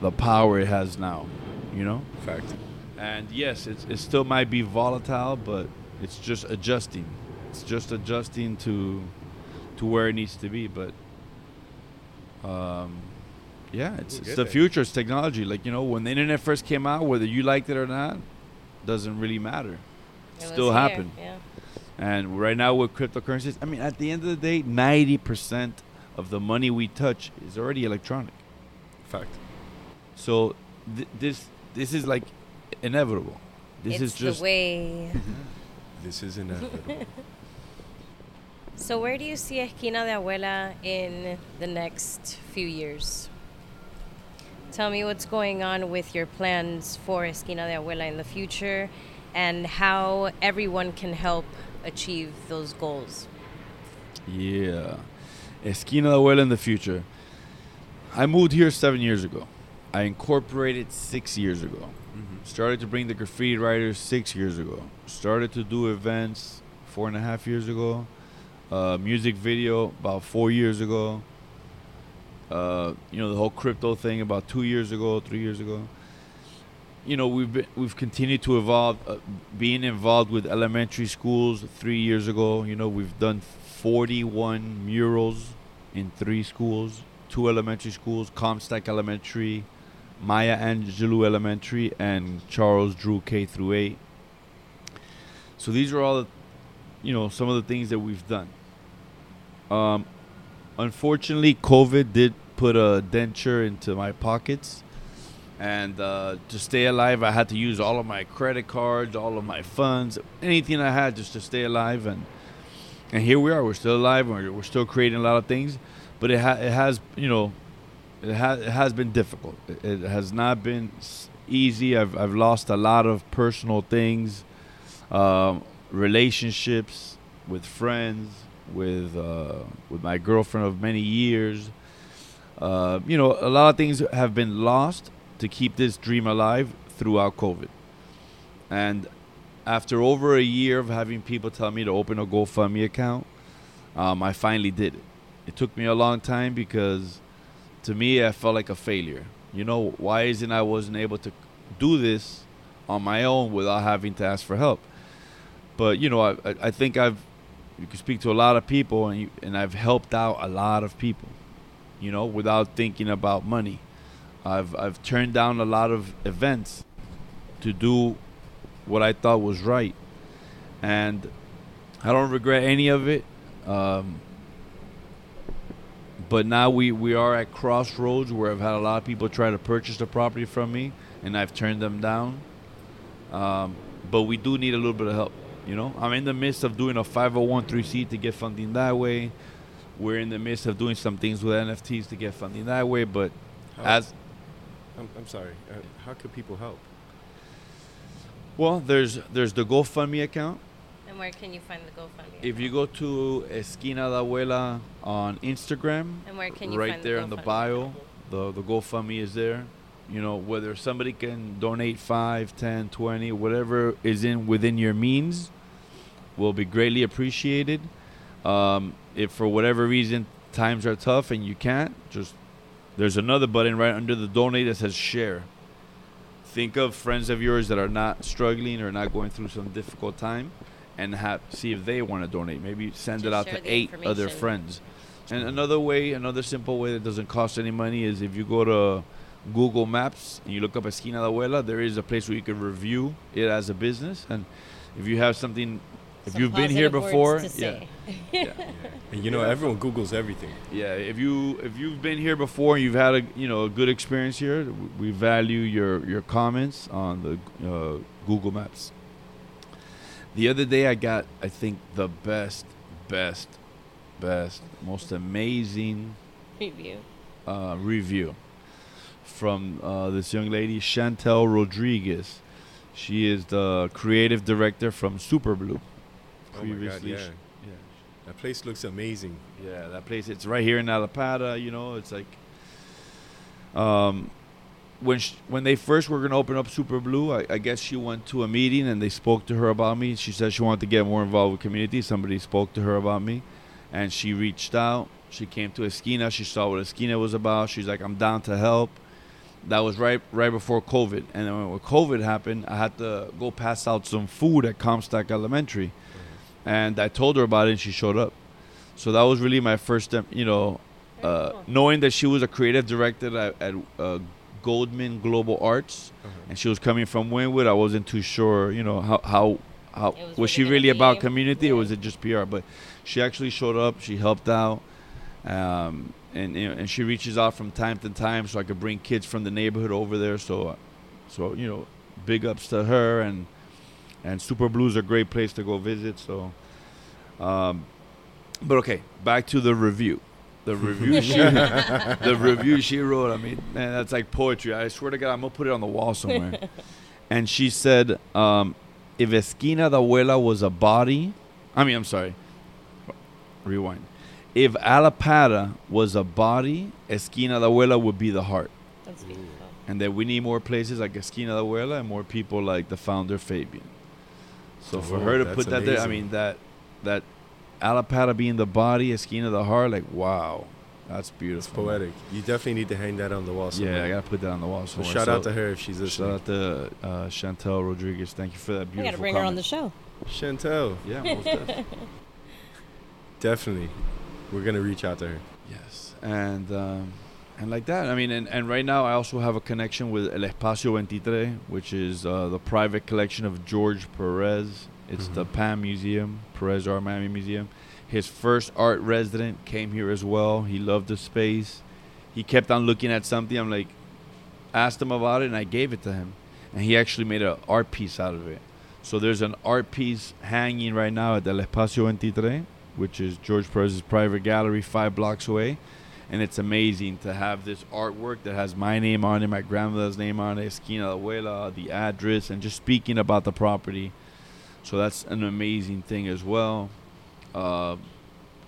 the power it has now. You know. Fact. And yes, it's, it still might be volatile, but it's just adjusting. It's just adjusting to to where it needs to be. But um, yeah, it's, it's the future. It's technology. Like you know, when the internet first came out, whether you liked it or not, doesn't really matter. It still happened. Yeah. And right now with cryptocurrencies, I mean, at the end of the day, ninety percent of the money we touch is already electronic. Fact. So th- this this is like inevitable. This it's is just the way. This is inevitable. So where do you see Esquina de Abuela in the next few years? Tell me what's going on with your plans for Esquina de Abuela in the future and how everyone can help achieve those goals. Yeah. Esquina de Abuela in the future. I moved here seven years ago. I incorporated six years ago. Mm-hmm. Started to bring the graffiti writers six years ago. Started to do events four and a half years ago. Uh, music video about four years ago. Uh, you know the whole crypto thing about two years ago, three years ago. You know we've been, we've continued to evolve. Uh, being involved with elementary schools three years ago. You know we've done 41 murals in three schools, two elementary schools, Comstock Elementary, Maya Angelou Elementary, and Charles Drew K through 8. So these are all, you know, some of the things that we've done. Um, unfortunately, COVID did put a denture into my pockets. And uh, to stay alive, I had to use all of my credit cards, all of my funds, anything I had just to stay alive. And and here we are. We're still alive. We're, we're still creating a lot of things, but it, ha- it has, you know, it, ha- it has been difficult. It, it has not been easy. I've, I've lost a lot of personal things, um, relationships with friends, with uh, with my girlfriend of many years. Uh, you know, a lot of things have been lost to keep this dream alive throughout COVID. And after over a year of having people tell me to open a GoFundMe account, um, I finally did it. It took me a long time because to me, I felt like a failure. You know, why isn't I wasn't able to do this on my own without having to ask for help? But you know, I, I think I've you can speak to a lot of people and you, and I've helped out a lot of people. You know, without thinking about money. I've I've turned down a lot of events to do what I thought was right, and I don't regret any of it. Um, but now we, we are at crossroads where I've had a lot of people try to purchase the property from me, and I've turned them down. Um, but we do need a little bit of help. You know, I'm in the midst of doing a 501c to get funding that way. We're in the midst of doing some things with NFTs to get funding that way. But How- as I'm, I'm sorry. Uh, how could people help? well, there's there's the GoFundMe account. And where can you find the GoFundMe? If you go to Esquina de Abuela on Instagram, and where can you right find there the in the bio, the the GoFundMe is there. You know, whether somebody can donate 5, 10, 20, whatever is in within your means will be greatly appreciated. Um, if for whatever reason times are tough and you can't, just there's another button right under the donate that says share. Think of friends of yours that are not struggling or not going through some difficult time and have see if they want to donate. Maybe send it out to eight other friends. And another way, another simple way that doesn't cost any money is if you go to Google Maps and you look up Esquina de Abuela, there is a place where you can review it as a business. And if you have something, if Some you've been here before, words yeah, yeah, And you know, everyone Googles everything. yeah. If you if you've been here before, and you've had a you know a good experience here. We value your your comments on the uh, Google Maps. The other day, I got I think the best, best, best, most amazing Review. uh, review from uh, this young lady, Chantel Rodriguez. She is the creative director from Super Blue. Oh my God, Previously, yeah. That place looks amazing. yeah, that place. It's right here in Allapattah. You know, it's like, um, when sh- when they first were gonna open up Super Blue, I, I guess she went to a meeting and they spoke to her about me. She said she wanted to get more involved with community. Somebody spoke to her about me, and she reached out. She came to Esquina. She saw what Esquina was about. She's like, I'm down to help. That was right right before COVID, and then when COVID happened, I had to go pass out some food at Comstock Elementary, and I told her about it, and she showed up. So that was really my first step, you know, uh, cool. knowing that she was a creative director at, at uh, Goldman Global Arts, Uh-huh. and she was coming from Wynwood. I wasn't too sure, you know, how how how was was, she really really about be- community or was it just PR? But she actually showed up. She helped out, um, and you know, and she reaches out from time to time so I could bring kids from the neighborhood over there. So, so you know, big ups to her and and Super Blue's a great place to go visit. So, um, but okay, back to the review. The review she the review she wrote. I mean, man, that's like poetry. I swear to God, I'm gonna put it on the wall somewhere. and she said, um, "If Esquina de Abuela was a body, I mean, I'm sorry. Rewind. if Allapattah was a body, Esquina de Abuela would be the heart. That's beautiful. And that we need more places like Esquina de Abuela and more people like the founder Fabian. So for Oh, her to put that there, I mean that that Allapattah being the body, Esquina the heart, like wow, that's It's beautiful. poetic. You definitely need to hang that on the wall. Yeah, I gotta put that on the wall. So somewhere. shout So- out to her if she's listening. Shout out to uh, Chantel Rodriguez. Thank you for that We beautiful. got to bring her on the show. Chantel, Yeah, most definitely. definitely. We're gonna reach out to her. Yes, and um, and like that. I mean, and, and right now I also have a connection with El Espacio 23, which is uh, the private collection of George Perez. It's the Mhm. PAM Museum, Perez Art Miami Museum. His first art resident came here as well. He loved the space. He kept on looking at something. I'm like, asked him about it, and I gave it to him, and he actually made an art piece out of it. So there's an art piece hanging right now at El Espacio 23, which is George Perez's private gallery, five blocks away. And it's amazing to have this artwork that has my name on it, my grandmother's name on it, Esquina de Abuela, the address, and just speaking about the property. So that's an amazing thing as well. Uh,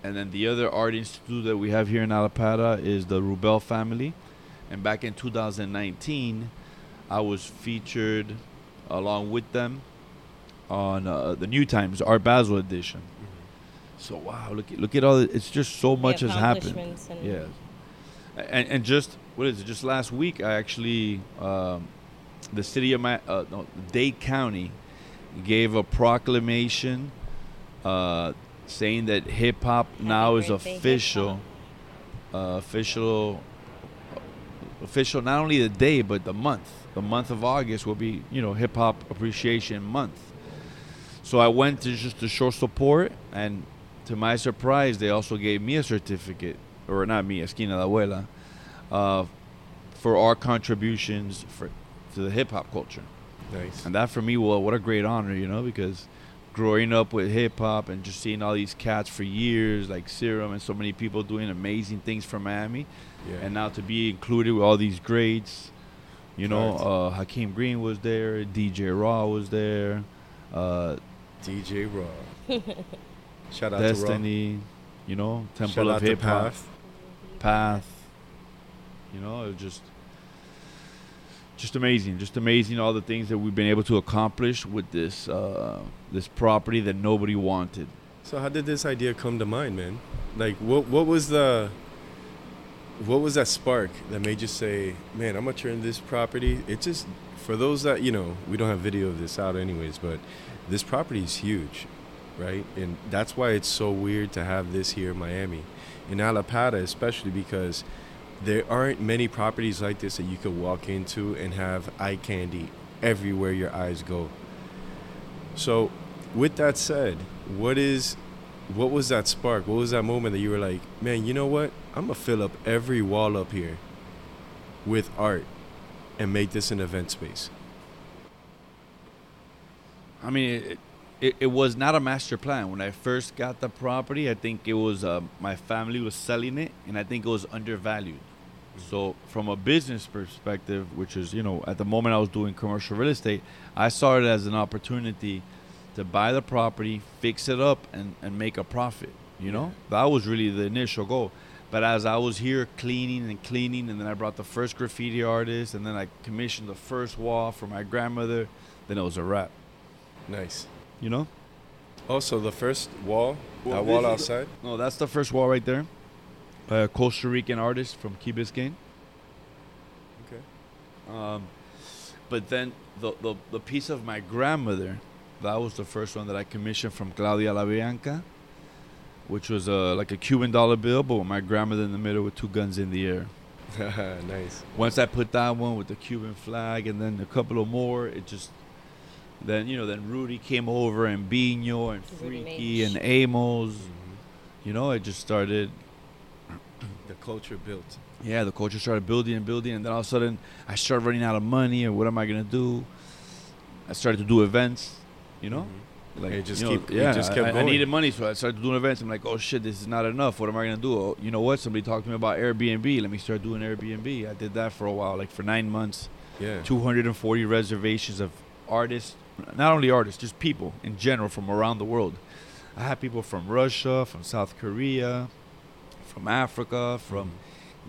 and then the other art institute that we have here in Allapattah is the Rubell family. And back in 2019, I was featured along with them on uh, the New Times Art Basel edition. So wow, look at look at all. The, it's just so much has happened. and- Yes, and and just what is it? Just last week, I actually um, the city of my uh, no, Dade County gave a proclamation uh, saying that hip hop now is official, uh, official, official. Not only the day but the month. The month of August will be you know hip hop appreciation month. So I went to just to show support, and to my surprise, they also gave me a certificate, or not me, Esquina de Abuela, uh, for our contributions for to the hip hop culture. Nice. And that for me, well, what a great honor, you know, because growing up with hip hop and just seeing all these cats for years, like Serum and so many people doing amazing things for Miami, Yeah. and now to be included with all these greats, you know, Facts. uh, Hakeem Green was there, DJ Raw was there, uh, DJ Raw. Shout out Destiny, you know. Temple Shout of Hip Hop, Path. Path. You know, it was just just amazing, just amazing all the things that we've been able to accomplish with this uh, this property that nobody wanted. So how did this idea come to mind, man? Like, what what was the what was that spark that made you say, "Man, I'm gonna turn this property"? It just for those that you know, we don't have video of this out anyways, but this property is huge, right? And that's why it's so weird to have this here in Miami, in Allapattah, especially because there aren't many properties like this that you could walk into and have eye candy everywhere your eyes go. So, with that said, what is what was that spark? What was that moment that you were like, man, you know what? I'm gonna fill up every wall up here with art and make this an event space. I mean, it, it, it was not a master plan. When I first got the property, I think it was uh, my family was selling it, and I think it was undervalued. So, from a business perspective, which is, you know, at the moment I was doing commercial real estate, I saw it as an opportunity to buy the property, fix it up, and, and make a profit. You know, that was really the initial goal. But as I was here cleaning and cleaning, and then I brought the first graffiti artist, and then I commissioned the first wall for my grandmother, then it was a wrap. Nice. You know? Also, the first wall, Well, that wall is- outside. No, that's the first wall right there. A Costa Rican artist from Key Biscayne. Okay. Um, but then the, the the piece of my grandmother, that was the first one that I commissioned from Claudia La Bianca, which was uh, like a Cuban dollar bill, but with my grandmother in the middle with two guns in the air. nice. Once I put that one with the Cuban flag, and then a couple of more, it just. Then you know, then Rudy came over, and Bino, and Freaky, and Amos. You know, it just started The culture built. yeah, the culture started building and building, and then all of a sudden, I started running out of money, and what am I gonna do? I started to do events, you know, mm-hmm. Like, it just you know, keep, it yeah, just I- kept I, going. I needed money, so I started doing events. I'm like, oh shit, this is not enough. What am I gonna do? Oh, you know what? Somebody talked to me about Airbnb. Let me start doing Airbnb. I did that for a while, like for nine months. yeah. 240 reservations of artists, not only artists, just people in general from around the world. I had people from Russia, from South Korea, from Africa, from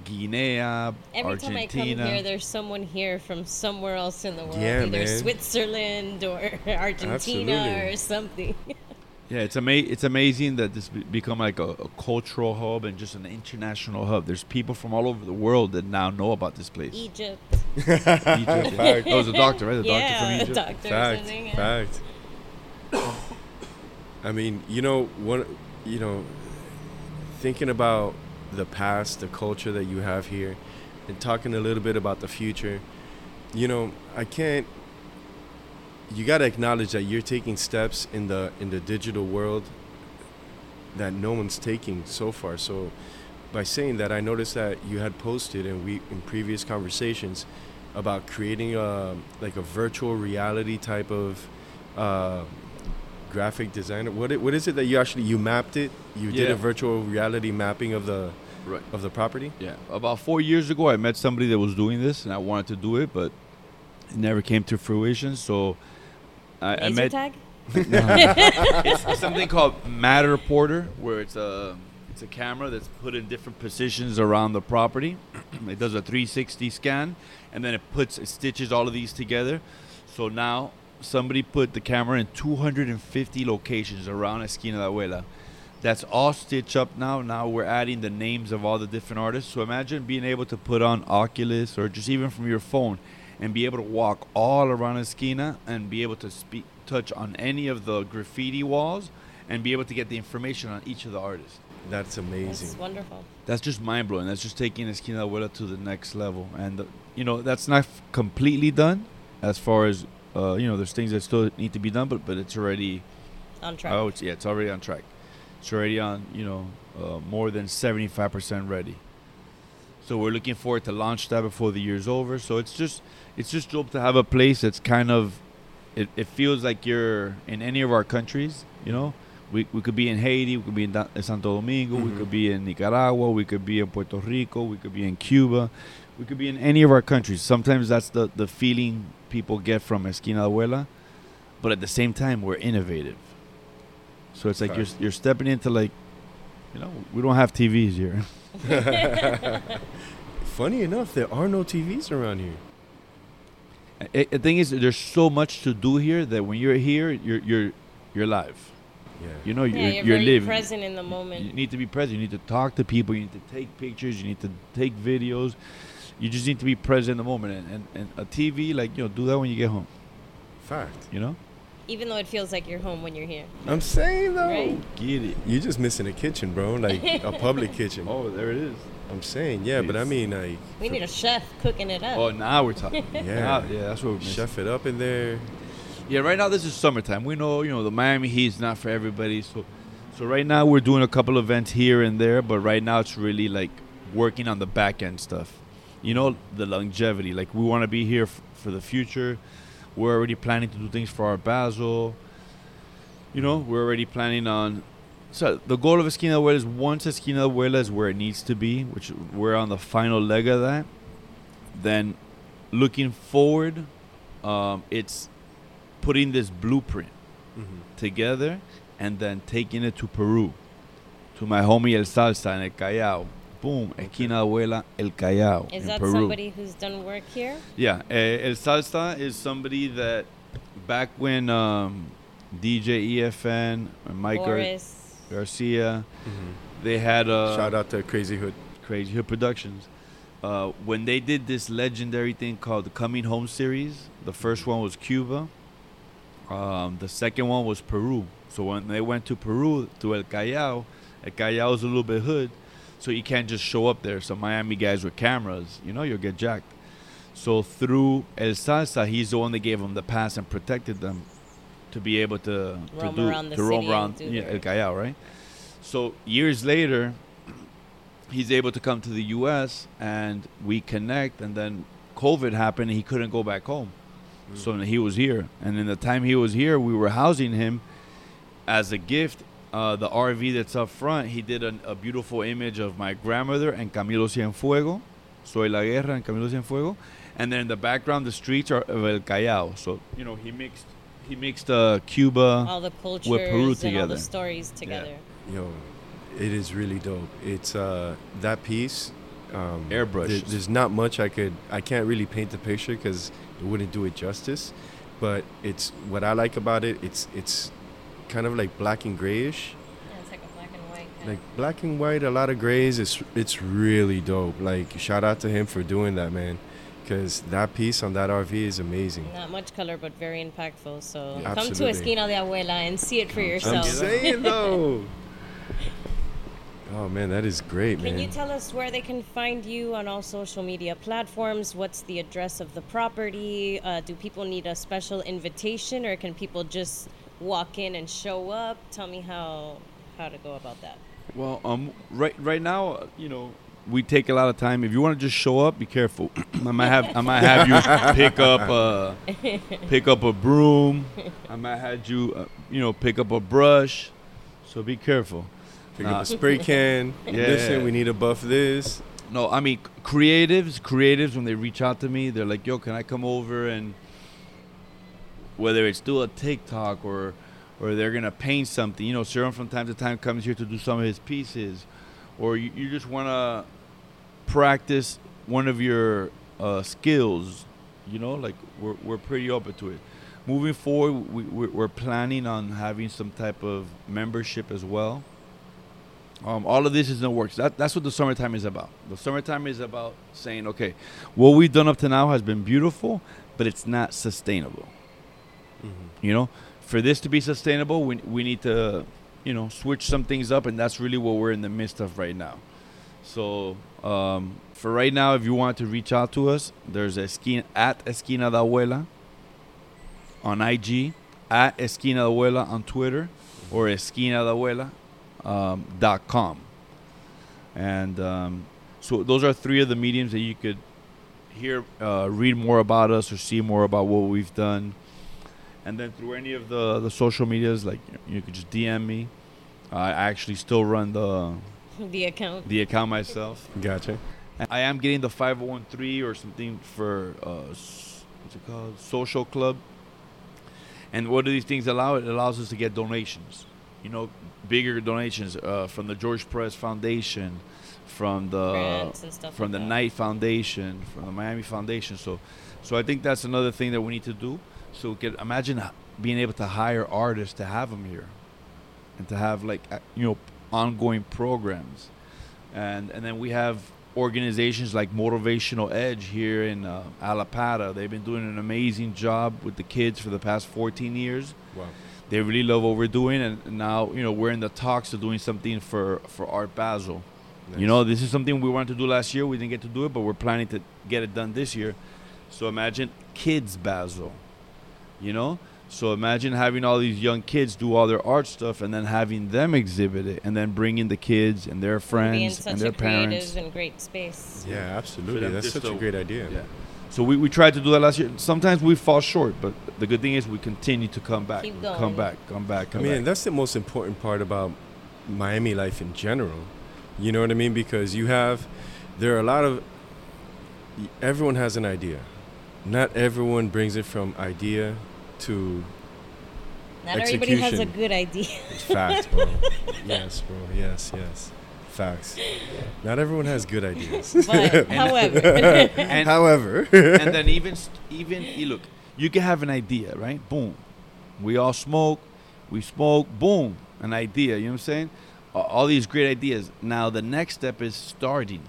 Guinea, Every time I come here, there's someone here from somewhere else in the world, Yeah, either man. Switzerland or Argentina Absolutely. or something. Yeah, it's ama- It's amazing that this be- become like a, a cultural hub and just an international hub. There's people from all over the world that now know about this place. Egypt. Egypt. That was oh, a doctor, right? The yeah, doctor from Egypt. doctor or fact, something. yeah. fact. I mean, you know, what, you know, thinking about the past, the culture that you have here, and talking a little bit about the future, you know, I can't. You got to acknowledge that you're taking steps in the in the digital world that no one's taking so far. So, by saying that, I noticed that you had posted, and we in previous conversations about creating a like a virtual reality type of uh, graphic designer. What it, what is it that you actually you mapped it? You did a virtual reality mapping of the Right. of the property. Yeah. About four years ago, I met somebody that was doing this, and I wanted to do it, but it never came to fruition. So I, I met tag? it's something called Matterport, where it's a it's a camera that's put in different positions around the property. it does a 360 scan, and then it puts it stitches all of these together. So now somebody put the camera in 250 locations around Esquina de Abuela. That's all stitched up now. Now we're adding the names of all the different artists. So imagine being able to put on Oculus or just even from your phone and be able to walk all around Esquina and be able to speak, touch on any of the graffiti walls and be able to get the information on each of the artists. That's amazing. That's wonderful. That's just mind blowing. That's just taking Esquina de Abuela to the next level. And, uh, you know, that's not f- completely done as far as, uh, you know, there's things that still need to be done, but, but it's already On track. Oh, it's, yeah, it's already on track. It's already on, you know, uh, more than 75% ready. So we're looking forward to launch that before the year's over. So it's just, it's just dope to have a place that's kind of, it, it feels like you're in any of our countries. You know, we we could be in Haiti, we could be in Da- Santo Domingo, we Mhm. could be in Nicaragua, we could be in Puerto Rico, we could be in Cuba, we could be in any of our countries. Sometimes that's the the feeling people get from Esquina de Abuela, but at the same time we're innovative. So it's like you're you're stepping into like, you know, we don't have TVs here. Funny enough, there are no TVs around here. I- The thing is, there's so much to do here that when you're here, you're you're you're live. Yeah. You know, you're, you're, you're very living. present in the moment. You need to be present. You need to talk to people. You need to take pictures. You need to take videos. You just need to be present in the moment. And, and, and a TV, like you know, do that when you get home. Fact. You know, Even though it feels like you're home when you're here. I'm saying though, Right. get it. you're just missing a kitchen, bro. Like a public kitchen. Oh, there it is. I'm saying, yeah, but I mean, like, We need a chef cooking it up. Oh, now we're talking. Yeah. Now- yeah, that's what we're missing. chef it up in there. Yeah, right now this is summertime. We know, you know, the Miami Heat's not for everybody. So, so right now we're doing a couple events here and there, but right now it's really like working on the back end stuff. You know, the longevity. Like we want to be here f- for the future. We're already planning to do things for our Basel. You know, we're already planning on. So the goal of Esquina Abuela is once Esquina Abuela is where it needs to be, which we're on the final leg of that. Then, looking forward, um, it's putting this blueprint Mm-hmm. together and then taking it to Peru, to my homie El Salsa in El Callao. Boom, Esquina Abuela, El Callao Is in that Peru. somebody who's done work here? Yeah, eh, El Salsa is somebody that back when um, DJ EFN, and Mike Gar- Boris. Garcia, Mm-hmm. they had a Shout out to Crazy Hood. Crazy Hood Productions. Uh, when they did this legendary thing called the Coming Home series, the first one was Cuba. Um, the second one was Peru. So when they went to Peru, to El Callao, El Callao is a little bit hood, so you can't just show up there. So Miami guys with cameras, you know, you'll get jacked. So through El Salsa, he's the one that gave them the pass and protected them to be able to Roam to do around the to roam city around do yeah, El Callao, right? So years later, he's able to come to the U.S. and we connect, and then COVID happened, and he couldn't go back home. So mm. he was here, and in the time he was here, we were housing him as a gift. Uh, the RV that's up front, he did an, a beautiful image of my grandmother and Camilo Cienfuego, Soy la Guerra and Camilo Cienfuego, and then in the background, the streets are of El Callao. So you know, he mixed he mixed uh, Cuba. all the cultures Peru and all the stories together. Yo, It is really dope. It's uh that piece. Um, Airbrush. there- there's not much I could. I can't really paint the picture because it wouldn't do it justice. But it's what I like about it. It's it's kind of like black and grayish, Yeah, it's like a black and white. like black and white, a lot of grays. It's it's really dope. Like shout out to him for doing that, man. Because that piece on that RV is amazing. Not much color, but very impactful. So Yeah. come to Esquina de Abuela and see it for yourself. I'm saying though. Oh man, that is great, man. Can man. you tell us where they can find you on all social media platforms? What's the address of the property? Uh, do people need a special invitation, or can people just walk in and show up? Tell me how how to go about that. Well, um, right right now, uh, you know, we take a lot of time. If you want to just show up, be careful. I might have I might have you pick up a pick up a broom. I might have you, uh, you know, pick up a brush. So be careful. Pick Nah. up a spray can. Yeah. Listen, we need to buff this. No, I mean creatives. Creatives when they reach out to me, they're like, "Yo, can I come over and whether it's do a TikTok or or they're gonna paint something. You know, Serum from time to time comes here to do some of his pieces, or you, you just wanna practice one of your uh, skills. You know, like we're we're pretty open to it. Moving forward, we, we're we're planning on having some type of membership as well. Um, all of this is in the works. That, that's what the summertime is about. The summertime is about saying, okay, what we've done up to now has been beautiful, but it's not sustainable. You know, for this to be sustainable, we, we need to, you know, switch some things up, and that's really what we're in the midst of right now. So, um, for right now, if you want to reach out to us, there's esquina, at Esquina de Abuela on IG, at Esquina de Abuela on Twitter, or Esquina de Abuela um, dot com. And um, so those are three of the mediums that you could hear, uh, read more about us or see more about what we've done. And then through any of the, the social medias, like you could just DM me. I actually still run the The account. the account myself. Gotcha. And I am getting the 501 or something for uh, what's it called? Social club. And what do these things allow? It allows us to get donations. You know, bigger donations uh, from the George Perez Foundation, from the Grants and stuff from like the that. Knight Foundation, from the Miami Foundation. So, so I think that's another thing that we need to do. So we imagine being able to hire artists to have them here, and to have like you know ongoing programs, and and then we have organizations like Motivational Edge here in uh, Allapattah. They've been doing an amazing job with the kids for the past 14 years. Wow. they really love what we're doing and now you know we're in the talks of doing something for for art basel. You know this is something we wanted to do last year. We didn't get to do it but we're planning to get it done this year. So imagine kids basel you know so imagine having all these young kids do all their art stuff and then having them exhibit it and then bringing the kids and their Being friends such and a their creative parents and great space. Yeah, absolutely. That's such a great idea. yeah so we, we tried to do that last year sometimes we fall short but the good thing is we continue to come back Keep come back come back I mean, back. that's the most important part about Miami life in general. You know what I mean? Because you have, there are a lot of, everyone has an idea. Not everyone brings it from idea to Not everybody has a good idea. fact, bro. yes, bro. Yes, yes. Facts. Not everyone has good ideas. but however, and, However, and then even even you look, you can have an idea, right? Boom, we all smoke, we smoke. Boom, an idea. You know what I'm saying? All these great ideas. Now the next step is starting,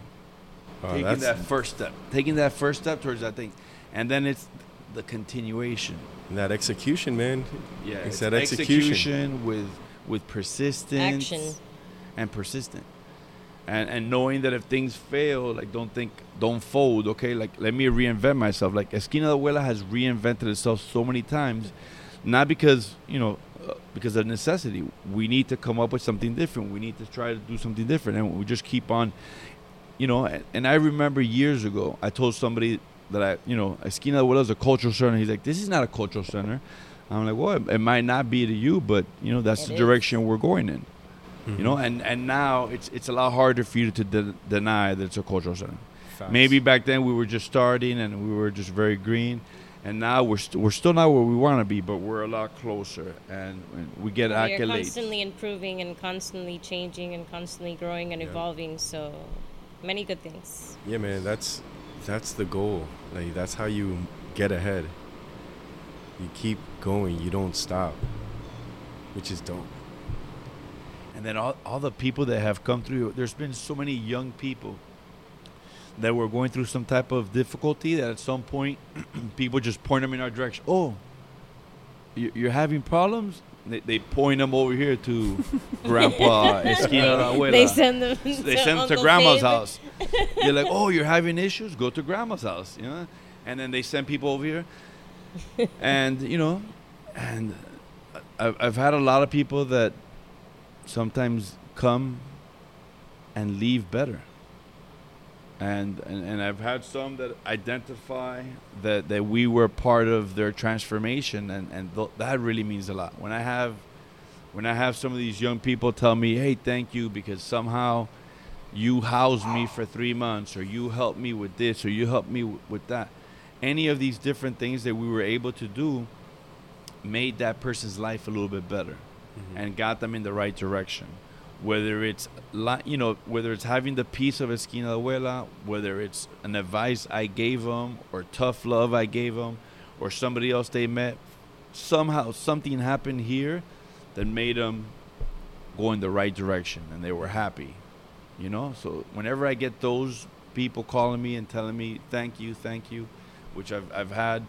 Oh, taking that first step, taking that first step towards that thing, and then it's the continuation. that execution, man. Yeah, It's it's that execution. execution with with persistence action. and persistent. And and knowing that if things fail, like don't think, don't fold. Okay, like let me reinvent myself. Like Esquina de Abuela has reinvented itself so many times, not because you know, uh, because of necessity. We need to come up with something different. We need to try to do something different, and we just keep on, you know. And, and I remember years ago, I told somebody that I, you know, Esquina de Abuela is a cultural center. He's like, this is not a cultural center. I'm like, well, it, it might not be to you, but you know, that's It the is. direction we're going in Mm-hmm. you know and and now it's it's a lot harder for you to de- deny that it's a cultural center Facts. maybe back then we were just starting and we were just very green and now we're st- we're still not where we want to be, but we're a lot closer, and, and we get Well, you're constantly improving and constantly changing and constantly growing and Yeah. evolving. So many good things. Yeah, man, that's that's the goal. Like that's how you get ahead. You keep going. You don't stop, which is dope. And then all, all the people that have come through, there's been so many young people that were going through some type of difficulty that at some point people just point them in our direction. Oh, you- you're having problems? They, they point them over here to Grandpa Esquina. They send them. they to send them to grandma's house. You're like, oh, you're having issues? Go to grandma's house, you know. And then they send people over here, and you know, and I've I've had a lot of people that sometimes come and leave better. And, and and I've had some that identify that, that we were part of their transformation, and and th- that really means a lot. When I have when I have some of these young people tell me, "Hey, thank you," because somehow you housed me for three months, or you helped me with this, or you helped me w- with that. Any of these different things that we were able to do made that person's life a little bit better, mm-hmm. and got them in the right direction. Whether it's you know whether it's having the piece of esquina de abuela, whether it's an advice I gave them, or tough love I gave them, or somebody else they met, somehow something happened here that made them go in the right direction and they were happy you know so whenever i get those people calling me and telling me thank you thank you which i've, I've had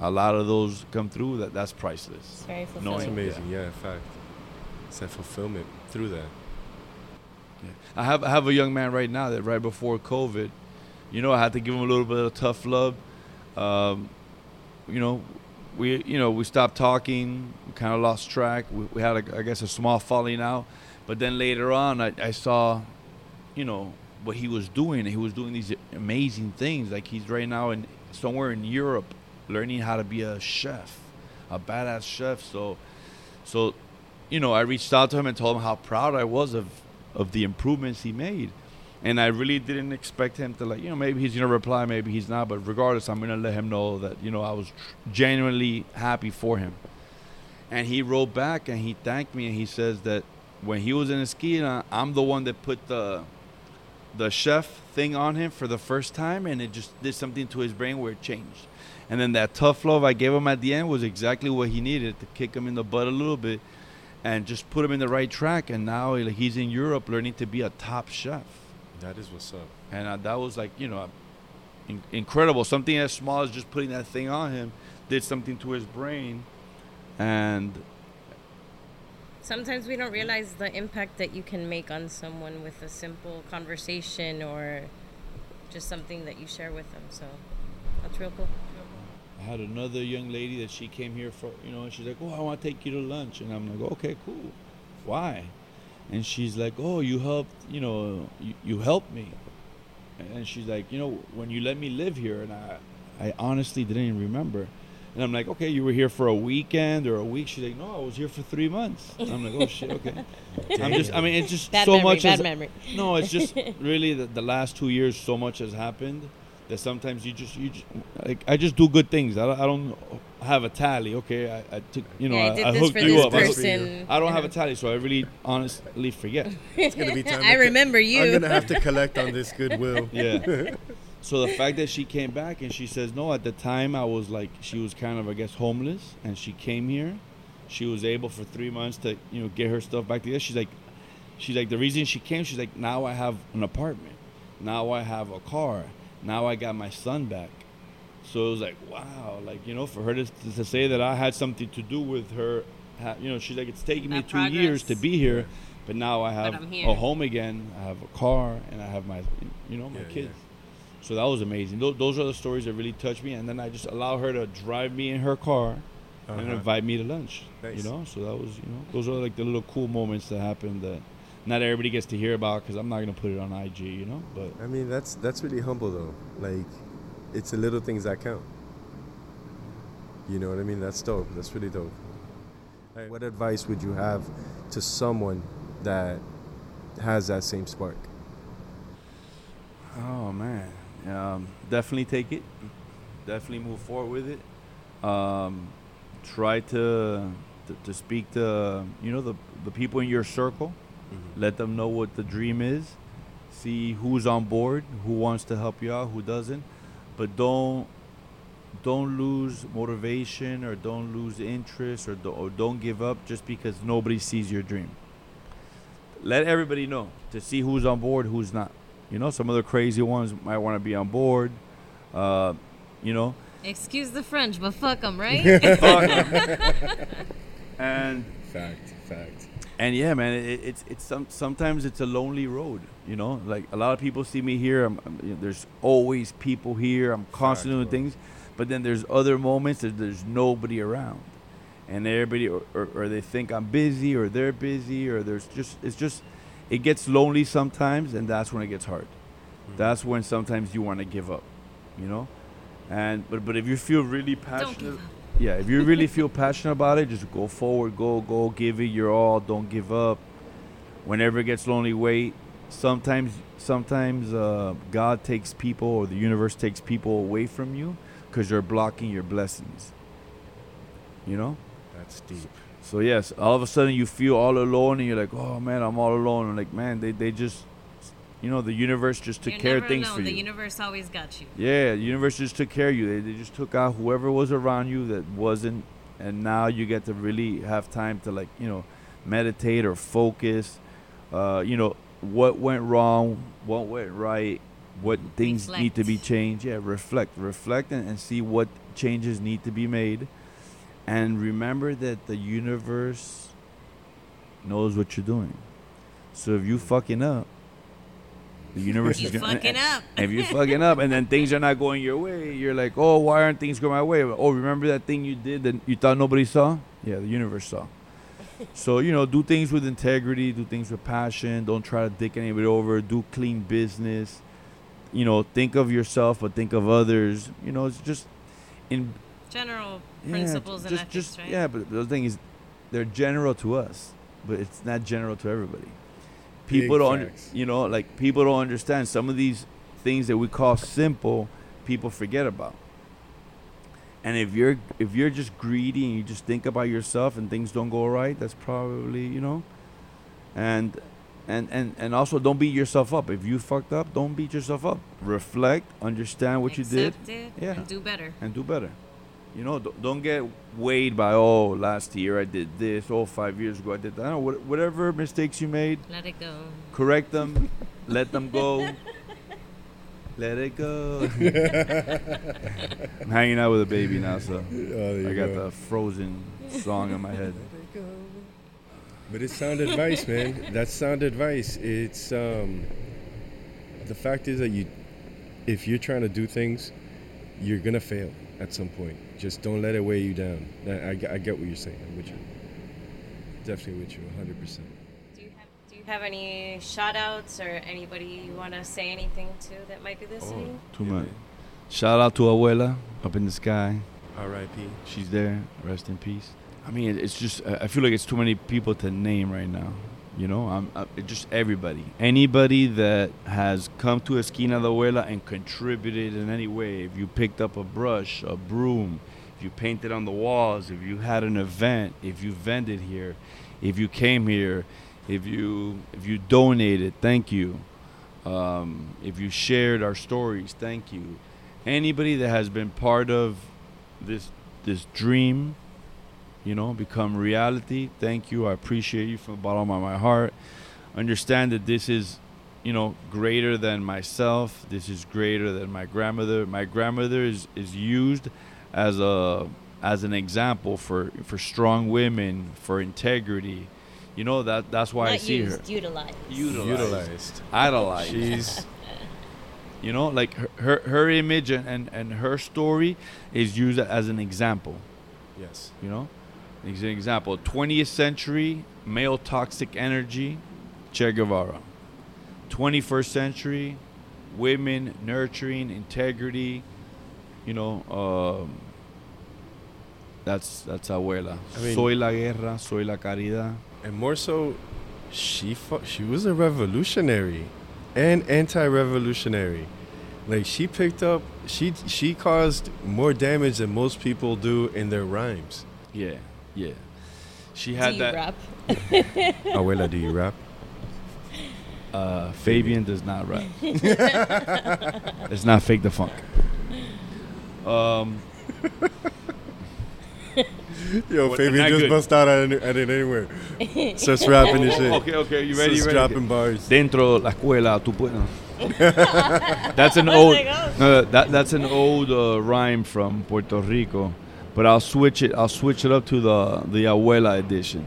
a lot of those come through that that's priceless It's very That's Knowing- fulfilling. amazing. Yeah, in fact, it's that fulfillment through that. Yeah. I have I have a young man right now that right before COVID, you know, I had to give him a little bit of tough love. Um, you know, we you know we stopped talking, we kind of lost track. We, we had a, I guess a small falling out, but then later on I, I saw, you know, what he was doing. He was doing these amazing things. Like he's right now in somewhere in Europe, learning how to be a chef, a badass chef. So, so, you know, I reached out to him and told him how proud I was of of the improvements he made. And I really didn't expect him to like, you know, maybe he's gonna reply, maybe he's not. But regardless, I'm gonna let him know that you know I was tr- genuinely happy for him. And he wrote back and he thanked me and he says that when he was in Esquina, I'm the one that put the the chef thing on him for the first time, and it just did something to his brain where it changed. And then that tough love I gave him at the end was exactly what he needed to kick him in the butt a little bit, and just put him in the right track. And now he's in Europe learning to be a top chef That is what's up. and uh, that was like you know in- incredible something as small as just putting that thing on him did something to his brain and Sometimes we don't realize the impact that you can make on someone with a simple conversation or just something that you share with them. So that's real cool. Had another young lady that she came here for you know and she's like oh i want to take you to lunch. And i'm like okay cool. Why? And she's like oh you helped you know you, you helped me. And she's like you know when you let me live here and i i honestly didn't even remember. And i'm like okay you were here for a weekend or a week? She's like no i was here for three months. And i'm like oh shit okay. I'm just i mean it's just Bad so memory, much bad has- memory. no, it's just really the, the last two years. So much has happened that sometimes you just you just like I just do good things. I don't, I don't have a tally. Okay, I, I took you know yeah, I I, I hooked you up. I, person. I don't have a tally, so I really honestly forget. It's gonna be time. I to co- remember you. I'm gonna have to collect on this goodwill. Yeah. so the fact that she came back and she says no, at the time I was like she was kind of I guess homeless, and she came here. She was able for three months to you know get her stuff back together. She's like, she's like the reason she came. She's like now I have an apartment, now I have a car, now I got my son back. So it was like wow, like you know for her to, to say that I had something to do with her, you know she's like it's taken me That two years to be here, but now I have a home again. I have a car and I have my you know my Yeah, kids. yeah. So that was amazing. Those, those are the stories that really touched me. And then I just allow her to drive me in her car and Uh-huh. invite me to lunch. Nice. You know, so that was you know those are like the little cool moments that happen that not everybody gets to hear about because I'm not gonna put it on IG. You know, but I mean, that's that's really humble though. Like, it's the little things that count. You know what I mean? That's dope. That's really dope. Hey, What advice would you have to someone that has that same spark? oh man, um, definitely take it. Definitely move forward with it. Um, try to, to to speak to you know the the people in your circle. Mhm. Let them know what the dream is. See who's on board, who wants to help you out, who doesn't. But don't don't lose motivation or don't lose interest or, do, or don't give up just because nobody sees your dream. Let everybody know to see who's on board, who's not. You know, some of the crazy ones might want to be on board. Uh, you know, Excuse the French, but fuck them, right? and Fact, fact. And yeah, man, it, it's it's some sometimes it's a lonely road. You know, like a lot of people see me here. I'm, I'm- you know, there's always people here. I'm constantly doing bro. things, but then there's other moments that there's nobody around, and everybody or, or, or they think I'm busy or they're busy or there's just it's just it gets lonely sometimes, and that's when it gets hard. Mm-hmm. That's when sometimes you want to give up. You know, and but but if you feel really Don't passionate give up. Yeah, if you really feel passionate about it, just go forward, go, go, give it your all. Don't give up. Whenever it gets lonely, wait. Sometimes, sometimes uh, God takes people, or the universe takes people away from you, because you're blocking your blessings. You know. That's deep. So yes, all of a sudden you feel all alone, and you're like, "Oh man, I'm all alone." And like, man, they they just, you know, the universe just took You're care of things alone. for The universe always got you. Yeah, the universe just took care of you. They, they just took out whoever was around you that wasn't, and now you get to really have time to like you know, meditate or focus. Uh, you know what went wrong, what went right, what things need to be changed. Yeah, reflect, reflect, and, and see what changes need to be made, and remember that the universe knows what you're doing. So if you fucking up, the universe You is gonna fucking up. if you're fucking up and then things are not going your way, you're like, oh, why aren't things going my way? Oh, remember that thing you did that you thought nobody saw? Yeah, the universe saw. so, you know, do things with integrity, do things with passion. Don't try to dick anybody over. Do clean business. You know, think of yourself, but think of others. You know, it's just in General yeah, principles and just, ethics, just, right? Yeah, but the thing is, they're general to us, but it's not general to everybody. People Big don't, facts. you know, like people don't understand some of these things that we call simple. People forget about. And if you're if you're just greedy and you just think about yourself and things don't go right, that's probably you know. And and and and also don't beat yourself up. If you fucked up, don't beat yourself up. Reflect, understand what you did it Yeah. and do better. and do better. You know, don't, don't get weighed by oh, last year I did this, oh, five years ago I did that. No, what, whatever mistakes you made, Let it go. correct them, let them go, let it go. I'm hanging out with a baby now, so Oh, I got go. the Frozen song in my head. But it's sound advice, man. That's sound advice. It's um, the fact is that you, if you're trying to do things, you're gonna fail at some point. Just don't let it weigh you down. I, I, I get what you're saying. I'm with you. Definitely with you, 100. percent Do you have Do you have any shout outs or anybody you want to say anything to that might be listening? Oh, too much. Shout out to Abuela up in the sky. R.I.P. She's there. Rest in peace. I mean, it's just I I feel like it's too many people to name right now. You know, I'm I, it just everybody, anybody that has come to Esquina de Abuela and contributed in any way. If you picked up a brush, a broom, if you painted on the walls, if you had an event, if you vended here, if you came here, if you if you donated, thank you. Um, if you shared our stories, thank you. Anybody that has been part of this this dream you know, become reality. Thank you. I appreciate you from the bottom of my heart. Understand that this is, you know, greater than myself. This is greater than my grandmother. My grandmother is, is used as a as an example for for strong women, for integrity. You know that that's why I see used, her utilized. utilized, Utilized. idolized. She's You know, like her her, her image and, and, and her story is used as an example. yes. You know, as an example, 20th century male toxic energy, Che Guevara. 21st century women nurturing integrity. You know, um, that's that's abuela. I mean- soy la guerra, soy la caridad. And more so, she fu- she was a revolutionary and anti-revolutionary. Like she picked up, she she caused more damage than most people do in their rhymes. Yeah, yeah. She Do had you that. rap? Abuela, do you rap? Uh, Fabian does not rap. it's not fake the funk. Um, Yo, What- Fabian not just good. bust out at, it- at it anywhere. Starts rapping and shit. okay, okay, you ready? Starts You ready? dropping bars. Dentro la escuela, tú puedes. that's an I was old. like, oh. No, that that's an old uh, rhyme from Puerto Rico, but I'll switch it. I'll switch it up to the the abuela edition.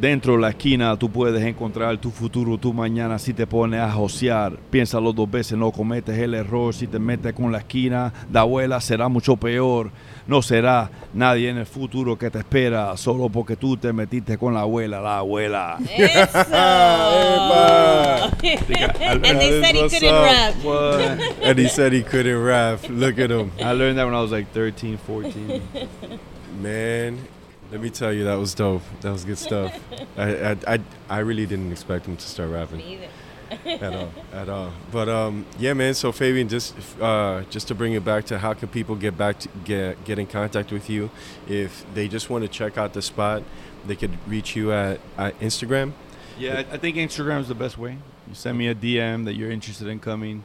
Dentro la esquina tú puedes encontrar tu futuro, tu mañana si te pones a josear. Piénsalo dos veces, no cometes el error. Si te metes con la esquina de abuela será mucho peor. No será nadie en el futuro que te espera solo porque tú te metiste con la abuela, la abuela. Eso. and they That said is he what's couldn't up. rap. What? And he said he couldn't rap. Look at him. I learned that when I was like 13, 14. Man, let me tell you, that was dope. That was good stuff. I, I, I, I really didn't expect him to start rapping. Me either. at all, at all. But um, yeah, man. So Fabian, just uh, just to bring it back to how can people get back to get get in contact with you if they just want to check out the spot, they could reach you at, at Instagram. Yeah, I I think Instagram is the best way. You send me a DM that you're interested in coming,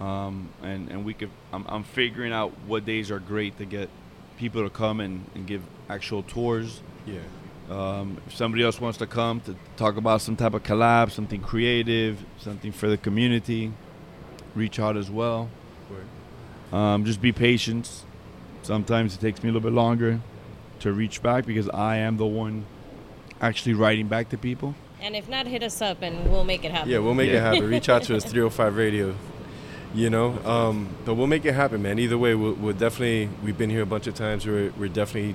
um, and and we could. I'm, I'm figuring out what days are great to get people to come and, and give actual tours. Yeah. Um, if somebody else wants to come to talk about some type of collab, something creative, something for the community, reach out as well. Um, just be patient. Sometimes it takes me a little bit longer to reach back because I am the one actually writing back to people. And if not, hit us up and we'll make it happen. Yeah, we'll make it happen. Reach out to us, 305 Radio. You know, um, but we'll make it happen, man. Either way, we'll, we'll definitely. We've been here a bunch of times. We're, we're definitely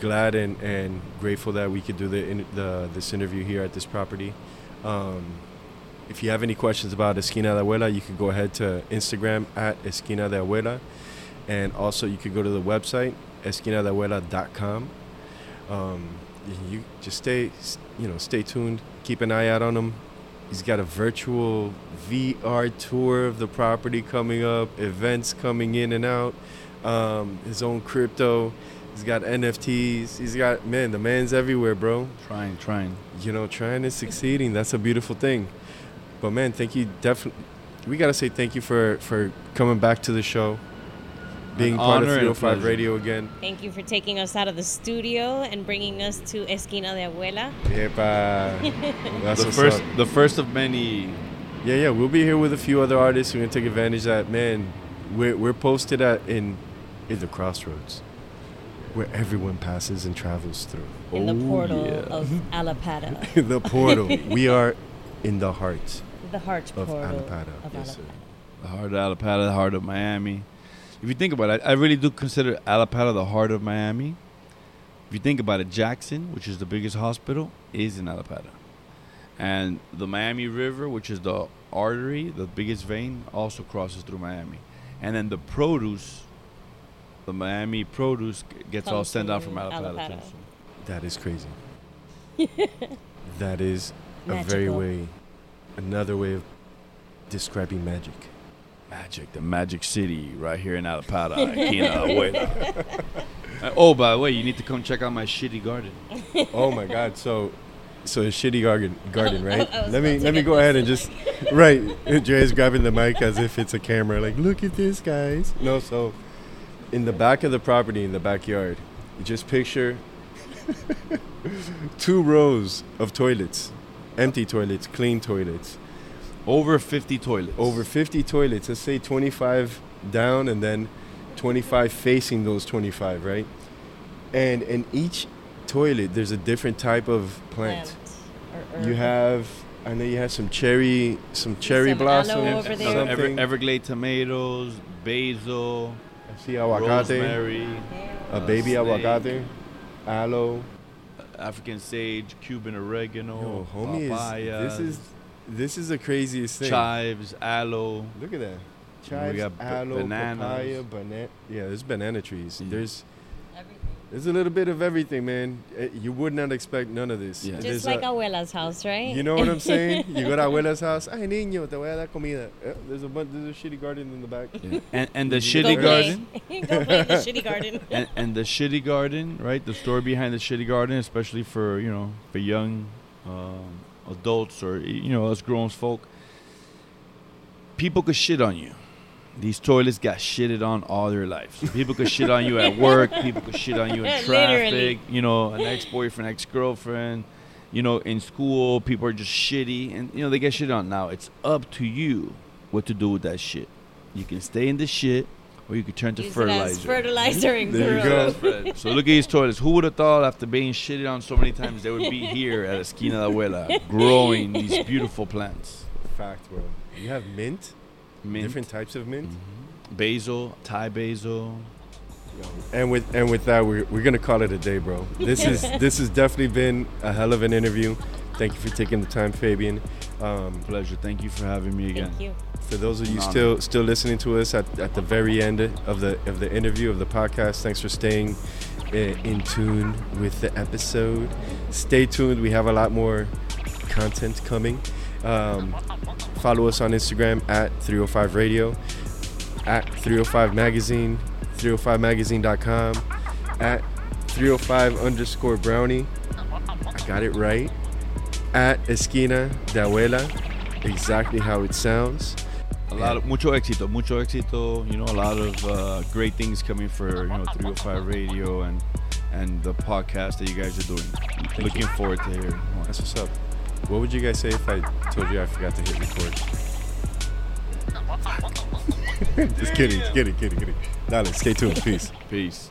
glad and, and grateful that we could do the, in, the this interview here at this property. Um, if you have any questions about Esquina de Abuela, you can go ahead to Instagram at Esquina de Abuela, and also you could go to the website esquinadeabuela.com. Um, you just stay, you know, stay tuned. Keep an eye out on him. He's got a virtual VR tour of the property coming up, events coming in and out, um, his own crypto. He's got NFTs. He's got, man, the man's everywhere, bro. Trying, trying. You know, trying and succeeding. That's a beautiful thing. But, man, thank you. Definitely, we got to say thank you for, for coming back to the show, being An part of honor and a 305. Radio again. Thank you for taking us out of the studio and bringing us to Esquina de Abuela. Yepa. That's the first, up. the first of many. Yeah, yeah, we'll be here with a few other artists. We're gonna take advantage of that. Man, we're we're posted at in in the crossroads, where everyone passes and travels through. In the Oh, portal yeah. of Allapattah. the portal. we are in the heart the heart of portal Allapattah. of Yes, sir. Allapattah. The heart of Allapattah, the heart of Miami. If you think about it, I really do consider Allapattah the heart of Miami. If you think about it, Jackson, which is the biggest hospital, is in Allapattah. And the Miami River, which is the artery, the biggest vein, also crosses through Miami. And then the produce, the Miami produce g- gets all sent out from from Allapattah. Allapattah. That is crazy. that is a very Magical. way, another way of describing magic. Magic, the Magic City, right here in Allapattah. Esquina Abuela. Uh, oh, by the way, you need to come check out my shitty garden. oh my God! So, so a shitty garden, garden, right? I let me let me go ahead and just right. Dre's grabbing the mic as if it's a camera. Like, look at this, guys. No, so in the back of the property, in the backyard, you just picture two rows of toilets, empty toilets, clean toilets, Over 50 toilets. over 50 toilets. Let's say 25 down and then 25 facing those 25, right? And in each toilet, there's a different type of plant. or herb. You have, I know you have some cherry, some cherry Some blossoms. aloe over there. Ever. Everglade tomatoes, basil, See aguacate, rosemary, a uh, baby snake. aguacate, aloe. Uh, African sage, Cuban oregano, Yo, homie, papaya, is, this is this is the craziest thing. chives, aloe. Look at that. Chives, got aloe, bananas. papaya, banana. Yeah, there's banana trees. Yeah. There's Everything. There's a little bit of everything, man. Eh, You would not expect none of this. Yeah. There's Just like a- Abuela's house, right? You know what I'm saying? you go to abuela's house. Ay, niño, te voy a dar comida. Eh, There's a bunch. There's a shitty garden in the back. Yeah. And and the shitty Go garden. play. Go play in the shitty garden. and, and the shitty garden, right? The story behind the shitty garden, especially for you know for young um, adults or you know us grown folk. People could shit on you. These toilets got shitted on all their lives. People could shit on you at work. People could shit on you in Literally. traffic. You know, an ex-boyfriend, ex-girlfriend. You know, in school, people are just shitty, and you know they get shit on. Now it's up to you what to do with that shit. You can stay in the shit, or you can turn to Use fertilizer. as fertilizer and There you grow. go. So look at these toilets. Who would have thought after being shitted on so many times they would be here at Esquina de Abuela growing these beautiful plants? Fact, bro. You have mint. Mint, Different types of mint. mhm, basil, Thai basil. And with and with that, we're, we're gonna call it a day, bro. This is this has definitely been a hell of an interview. Thank you for taking the time, Fabian. Um, Pleasure. Thank you for having me again. Thank you. for those of you An honor. still still listening to us at, at the very end of the of the interview of the podcast, thanks for staying uh, in tune with the episode. Stay tuned. We have a lot more content coming. Um, follow us on Instagram at 305 Radio, at 305 Magazine, 305magazine.com, at 305 underscore Brownie. I got it right. At Esquina de Abuela, exactly how it sounds. A lot of mucho éxito, mucho éxito. You know, a lot of uh, great things coming for you know 305 Radio and and the podcast that you guys are doing. Looking forward to hearing. That's what's up. What would you guys say if I told you I forgot to hit record? just kidding, kidding, kidding, kidding. Dale, stay tuned. Peace. Peace.